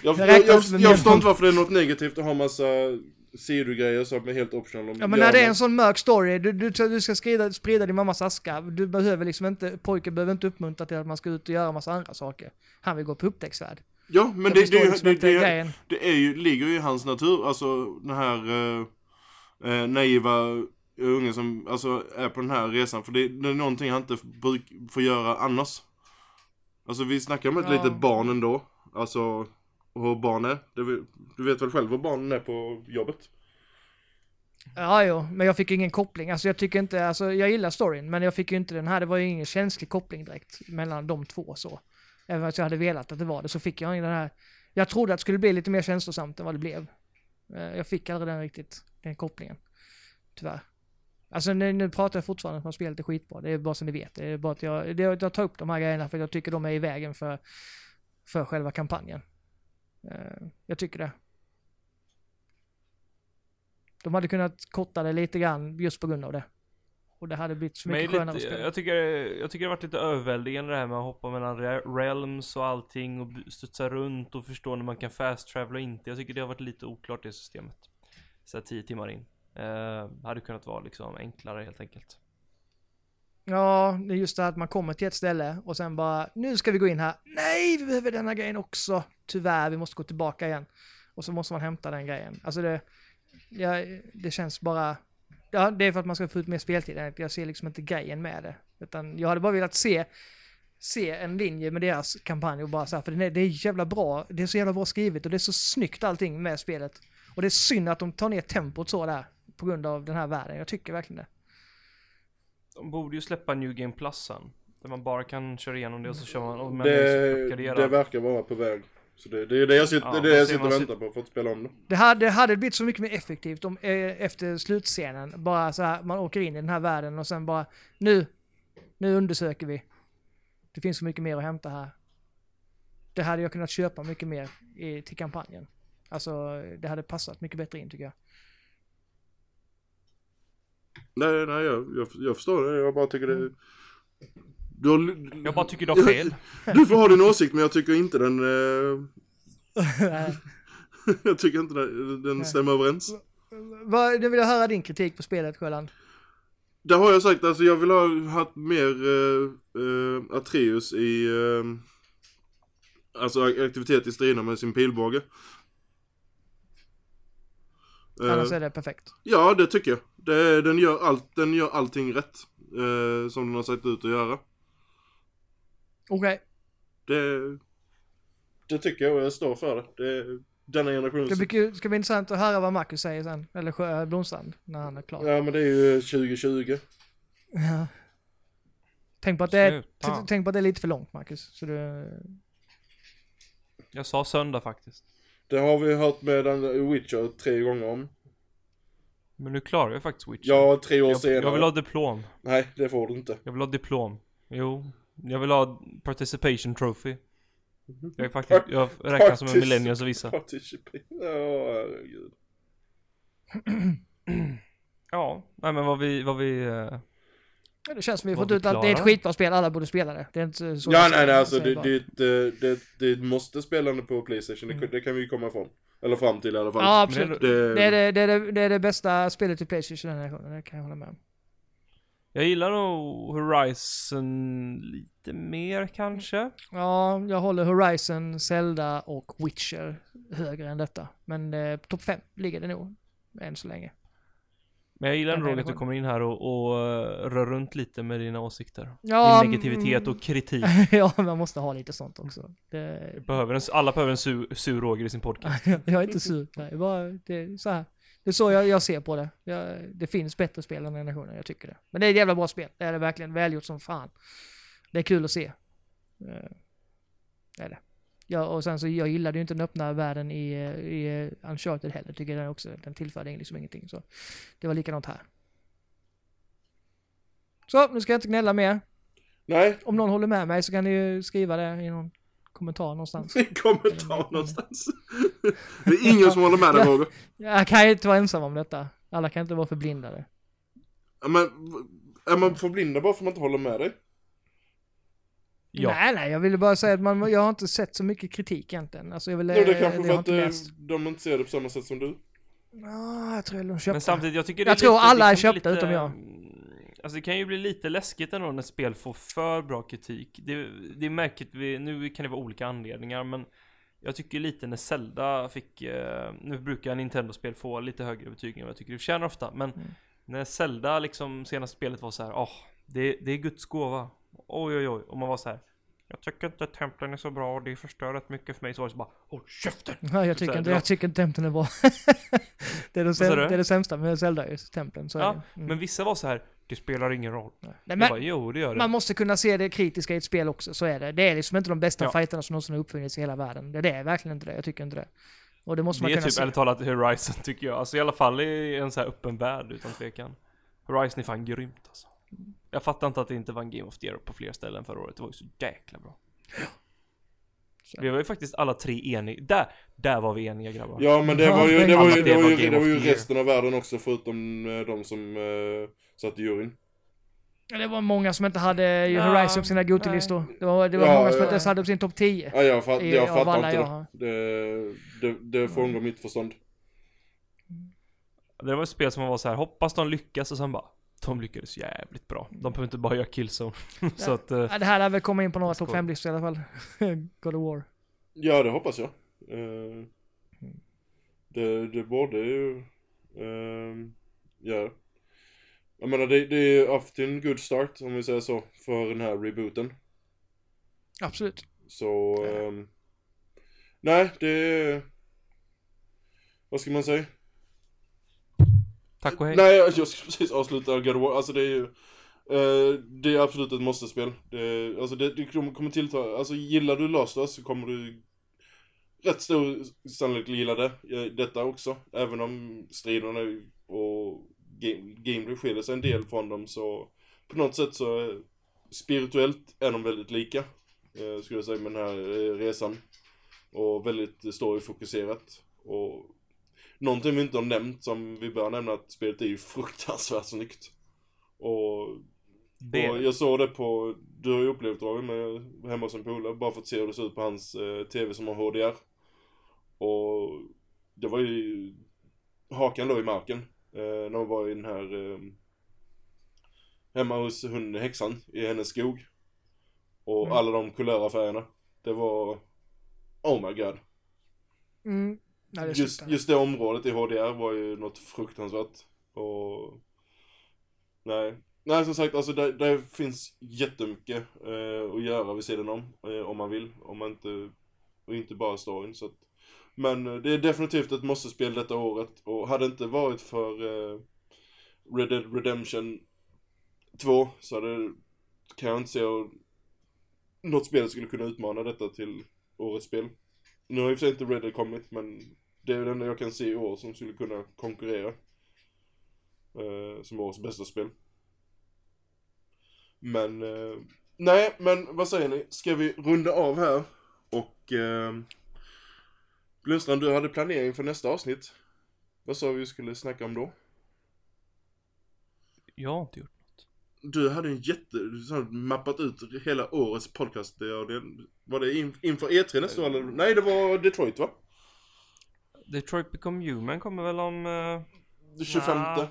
jag, jag, Jag jag, förstår inte varför det är något negativt att ha massa sidogrejer som är helt optional. Ja men när det är en sån mörk story, du, du, du ska sprida, sprida din mammas aska, du behöver liksom inte, pojken behöver inte uppmuntra till att man ska ut och göra massa andra saker. Han vill gå på upptäcktsfärd. Ja, men det, förstår det, liksom det, det, det, det är ju, ligger ju i hans natur, alltså den här eh, eh, naiva ungen som alltså, är på den här resan. För det, det är någonting han inte bruk, får göra annars. Alltså vi snackar om ett Ja. litet barn ändå. Alltså, och barn är. Du vet väl själv hur barnen är på jobbet? Ja, jo, men jag fick ingen koppling. Alltså jag tycker inte, alltså jag gillar storyn, men jag fick ju inte den här, det var ju ingen känslig koppling direkt mellan de två så. Även att jag hade velat att det var det, så fick jag den här, jag trodde att det skulle bli lite mer känslosamt än vad det blev. Eh, Jag fick aldrig den riktigt, den kopplingen. Tyvärr. Alltså nu, nu pratar jag fortfarande om spelet är skitbra, det är bara så ni vet. Det är bara att jag, det, jag tar upp de här grejerna för att jag tycker de är i vägen för, för själva kampanjen. Eh, Jag tycker det. De hade kunnat korta det lite grann just på grund av det. Och det hade blivit så mycket är skönare att lite, spela. jag, tycker, jag tycker det har varit lite överväldigande det här med att hoppa mellan re- realms och allting och studsa runt och förstå när man kan fast travela och inte. Jag tycker det har varit lite oklart det systemet. Så här 10 timmar in. Eh, hade kunnat vara liksom enklare helt enkelt. Ja, det är just det här att man kommer till ett ställe och sen bara, nu ska vi gå in här. Nej, vi behöver denna grejen också. Tyvärr, vi måste gå tillbaka igen. Och så måste man hämta den grejen. Alltså det, ja, det känns bara, ja, det är för att man ska få ut mer speltid. Jag ser liksom inte grejen med det. Utan jag hade bara velat se, se en linje med deras kampanj och bara så här, för det är, det är jävla bra, det är så jävla bra skrivet och det är så snyggt allting med spelet. Och det är synd att de tar ner tempot så där på grund av den här världen. Jag tycker verkligen det. De borde ju släppa New Game Plus sen. Där man bara kan köra igenom det och så kör man och men Det, det verkar vara på väg. Så det, det är det jag sitter, Ja, det är det jag sitter och väntar på för att spela om det. Det hade, det hade blivit så mycket mer effektivt om eh, efter slutscenen, bara så här, man åker in i den här världen och sen bara, nu, nu undersöker vi. Det finns så mycket mer att hämta här. Det hade jag kunnat köpa mycket mer i, till kampanjen. Alltså, det hade passat mycket bättre in tycker jag. Nej, nej jag, jag, jag förstår det. Jag bara tycker det... Du, har, Jag bara tycker du har fel. du får ha din åsikt men jag tycker inte den... Eh, jag tycker inte den, stämmer överens. Vad, nu vill jag höra din kritik på spelet Sjöland. Det har jag sagt, alltså jag vill ha haft mer eh, eh, Atreus i... Eh, alltså aktivitet i striderna med sin pilbåge. Eh, Annars är det perfekt. Ja, det tycker jag. Det, den, gör allt, den gör allting rätt. Eh, som den har sett ut att göra. Okej, Det, det tycker jag och jag står för det. det denna generations... det blir ska bli intressant att höra vad Marcus säger sen. Eller Sjö- Blomstrand, när han är klar. Ja men det är ju 2020. Ja. Tänk på att det är, tänk på att det är lite för långt Marcus. Så du, Jag sa söndag faktiskt. Det har vi hört med den Witcher tre gånger om. Men nu klarar jag faktiskt Witcher. Ja, tre år jag, senare. jag vill ha diplom. Nej, det får du inte. Jag vill ha diplom. Jo. Jag vill ha participation trophy. Jag är faktiskt, jag räknas som en millennial så vissa. Participate. Ja, herregud. Ja, nej men vad vi, vad vi... eh, Ja, det känns som vi fått ut att det är ett skitbra spel, alla borde spela det. Det är inte så Ja, nej, nej, alltså det, det, det, det ett måste spelande på Playstation. Det, det kan vi ju komma ifrån. Eller fram till i alla fall. Ja, Men det är absolut. Det, Det är det, det, är det, det är det bästa spelet till Playstation den här det kan jag hålla med om. Jag gillar nog Horizon lite mer kanske. Ja, jag håller Horizon, Zelda och Witcher högre än detta. Men eh, topp 5 ligger det nog, än så länge. Men jag gillar ändå att du kommer in här och, och eh, rör runt lite med dina åsikter. Ja, Din negativitet och kritik. ja, man måste ha lite sånt också. Det, Behöver en, alla behöver en sur, sur Roger i sin podcast. jag är inte sur. Nej, bara, det är så här. Det är så jag, jag ser på det. Jag, det finns bättre spel än generationen, jag tycker det. Men det är ett jävla bra spel. Det är det verkligen. Välgjort som fan. Det är kul att se. Eh, Det är det. Ja, och sen så, jag gillade ju inte den öppna världen i, i Uncharted heller. Tycker den också, den tillförde liksom ingenting. Så det var likadant här. Så, nu ska jag inte gnälla mer. nej, Om någon håller med mig så kan ni ju skriva det i någon kommentar någonstans. i kommentar någonstans. det är ingen som håller med dig Roger. Jag kan ju inte vara ensam om detta. Alla kan inte vara förblindade. Ja, Men, är man förblindad bara för att man inte håller med dig? Ja. Nej, nej, jag ville bara säga att man, jag har inte sett så mycket kritik egentligen. Alltså jag vill, Jo, det är kanske jag för har att inte eh, läst. de inte ser det på samma sätt som du. Ja, jag tror de köpte. Men samtidigt, jag tycker det Jag är tror lite, alla det är köpta utom jag. Alltså det kan ju bli lite läskigt ändå när spel får för bra kritik. Det, det är märkligt, vi, nu kan det vara olika anledningar men jag tycker lite när Zelda fick, eh, nu brukar Nintendo-spel få lite högre betyg än vad jag tycker det förtjänar ofta, men Mm. när Zelda liksom senaste spelet var så här, åh, det, det är Guds gåva. Oj oj oj, och man var så här. Jag tycker inte att templen är så bra och det förstör rätt mycket för mig. Så var det så bara, håll käften! Ja, jag tycker här, jag tycker inte templen är bra. det, är det, sa säm, du? det är det sämsta med Zelda, just templen. Så är Ja, det. Mm. men vissa var så här, det spelar ingen roll. Nej, men, bara, jo det gör det. man måste kunna se det kritiska i ett spel också, så är det. Det är liksom inte de bästa Ja. fighterna som någonsin har uppfunnits i hela världen. Det, det är verkligen inte det, jag tycker inte det. Och det måste man Det är kunna typ se. ärligt talat Horizon tycker jag. Alltså i alla fall i en så här öppen värld utan tvekan. Horizon är fan grymt alltså. Jag fattar inte att det inte var en Game of the Year på fler ställen förra året. Det var ju så jäkla bra. Vi var ju faktiskt alla tre eniga. Där, där var vi eniga grabbar. Ja men det var ju, det var ju, det var ju, det var ju resten av världen också förutom eh, de som uh, satt i juryn. Det var många som inte hade ju Ja, Horizon på sina Goty-listor. Det var, det var Ja, många som ja. inte ens hade på sin topp 10. Ja, jag, fatt, I- jag av fattar alla inte jag det. Det, det, det frångår mitt förstånd. Det var ett spel som var så här, hoppas de lyckas och sen bara de lyckades jävligt bra. De behöver inte bara göra killzone. så Ja. att, eh, Ja, det här lär väl komma in på några topp Skoj. 5-listor i alla fall. God of War. Ja, det hoppas jag. Eh, det, det borde ju uh, göra. Jag menar, det, det är haft en good start, om vi säger så, för den här rebooten. Absolut. Så, ehm, nej, det. Vad ska man säga? Tack och hej. Nej, jag ska precis avsluta God of War. Alltså det är ju... eh, det är absolut ett måste-spel. Det, alltså det, det kommer tillta... Alltså gillar du Last of Us så kommer du rätt stor sannolikhet gillar det, eh, detta också. Även om striderna och game, gameplay skiljer sig en del från dem så på något sätt så eh, spirituellt är de väldigt lika. Eh, skulle jag säga med den här resan. Och väldigt storyfokuserat. Och någonting vi inte har nämnt som vi bör nämna att spelet är ju fruktansvärt snyggt. Och Det- och jag såg det på, du har ju upplevt Robin med hemma hos en polare, bara för att se hur det ser ut på hans eh, TV som har HDR. Och det var ju, hakan låg i marken. Eh, när man var i den här, eh, hemma hos hunden, häxan, i hennes skog. Och Mm. alla de kulöra färgerna. Det var, oh my god. Mm. Nej, det Just, just det området i HDR var ju något fruktansvärt. Och... Nej. Nej, som sagt, alltså det, det finns jättemycket eh, att göra vid sidan om. Eh, om man vill. Om man inte... Och inte bara storyn, så att... Men eh, det är definitivt ett måste-spel detta året. Och hade det inte varit för eh, Red Dead Redemption 2 så hade... Kan jag inte se något spel skulle kunna utmana detta till årets spel. Nu har ju inte Red Dead kommit, men det är det enda jag kan se i år som skulle kunna konkurrera. Eh, som årets bästa spel. Men, eh, nej, men vad säger ni? Ska vi runda av här? Och, eh, Lundstrand, du hade planering för nästa avsnitt. Vad sa vi vi skulle snacka om då? Jag har inte gjort. Du hade en jätte, du sa, mappat ut hela årets podcast. Det, var det in, inför E3 nästa år eller? Nej, det var Detroit va? Detroit Become Human kommer väl om... eh, Det 25. Nja.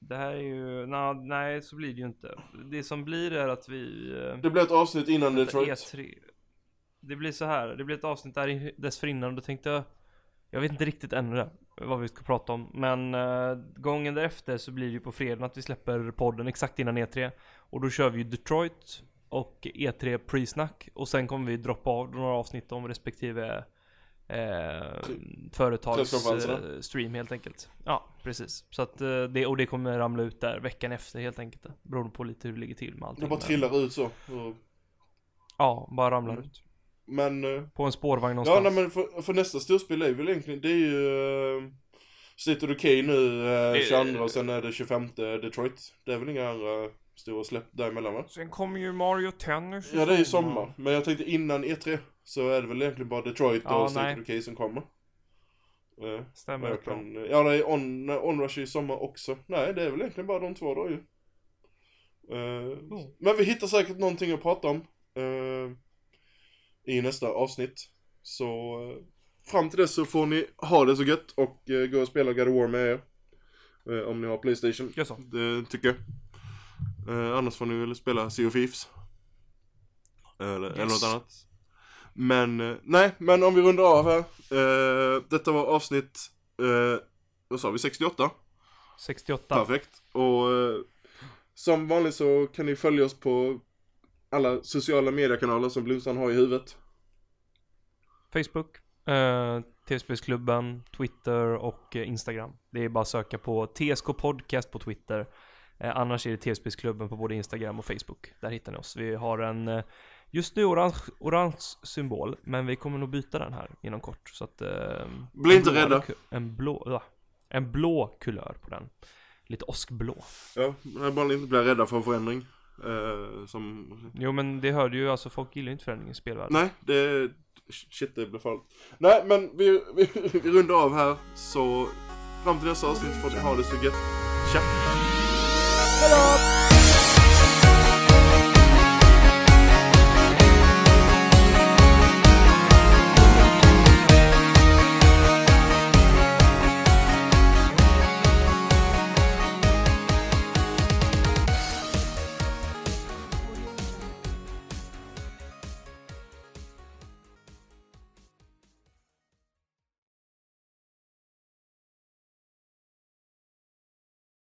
det här är ju... na, nej, så blir det ju inte. Det som blir är att vi... eh, Det blir ett avsnitt innan Detroit. E3. Det blir så här. Det blir ett avsnitt där dessförinnan och då tänkte jag... Jag vet inte riktigt ännu det, vad vi ska prata om. Men eh, gången därefter så blir det ju på fredag att vi släpper podden exakt innan E3. Och då kör vi ju Detroit och E3 pre-snack. Och sen kommer vi droppa av några avsnitt om respektive eh, företags Presskonferenserna. eh, stream helt enkelt. Ja, precis. Så att eh, det, och det kommer ramla ut där veckan efter helt enkelt. Beroende på lite hur det ligger till med allting. Det bara Men- trillar ut så. Och- Ja, bara ramlar Mm. ut. Men, eh, På en spårvagn ja någonstans. nej, men för, för nästa storspel är väl egentligen, det är ju uh, State of Decay nu uh, Eh, 22 och sen är det 25 Detroit. Det är väl inga andra stora släpp däremellan va? Sen kommer ju Mario Tennis Ja det är ju sommar, men jag tänkte innan E3 så är det väl egentligen bara Detroit Ja, och State of Decay som kommer. Eh, Stämmer jag bra. kan, ja det är On, Onrush i sommar också. Nej det är väl egentligen bara de två då ju. Eh, Men vi hittar säkert någonting att prata om. eh, I nästa avsnitt. Så eh, fram till dess så får ni ha det så gött och gå och spela God of War med er. Om ni har Playstation. Så. Det tycker jag. Eh, annars får ni väl spela Sea of Thieves. Eller, eller Yes. något annat. Men, eh, nej, men om vi rundar av här. Eh, detta var avsnitt, eh, vad sa vi, 68? 68. Perfekt. Och eh, som vanligt så kan ni följa oss på alla sociala mediekanaler som Blomstrand har i huvudet. Facebook, eh, TSB-klubben, Twitter och eh, Instagram. Det är bara att söka på TSK Podcast på Twitter. Eh, annars är det TSB-klubben på både Instagram och Facebook. Där hittar ni oss. Vi har en eh, just nu orange, orange symbol, men vi kommer nog byta den här inom kort. Så att... Eh, Bli en inte rädda. En blå, en blå kulör på den. Lite åskblå. Ja, men bara inte blir rädda för förändring. Eh, som... Jo men det hörde ju, alltså folk gillar ju inte förändring i spelvärlden. Nej, det... Shit, det blir farligt. Nej, men vi, vi, vi rundar av här. Så fram till nästa avsnitt får ni ha det så gött. Tja! Hello.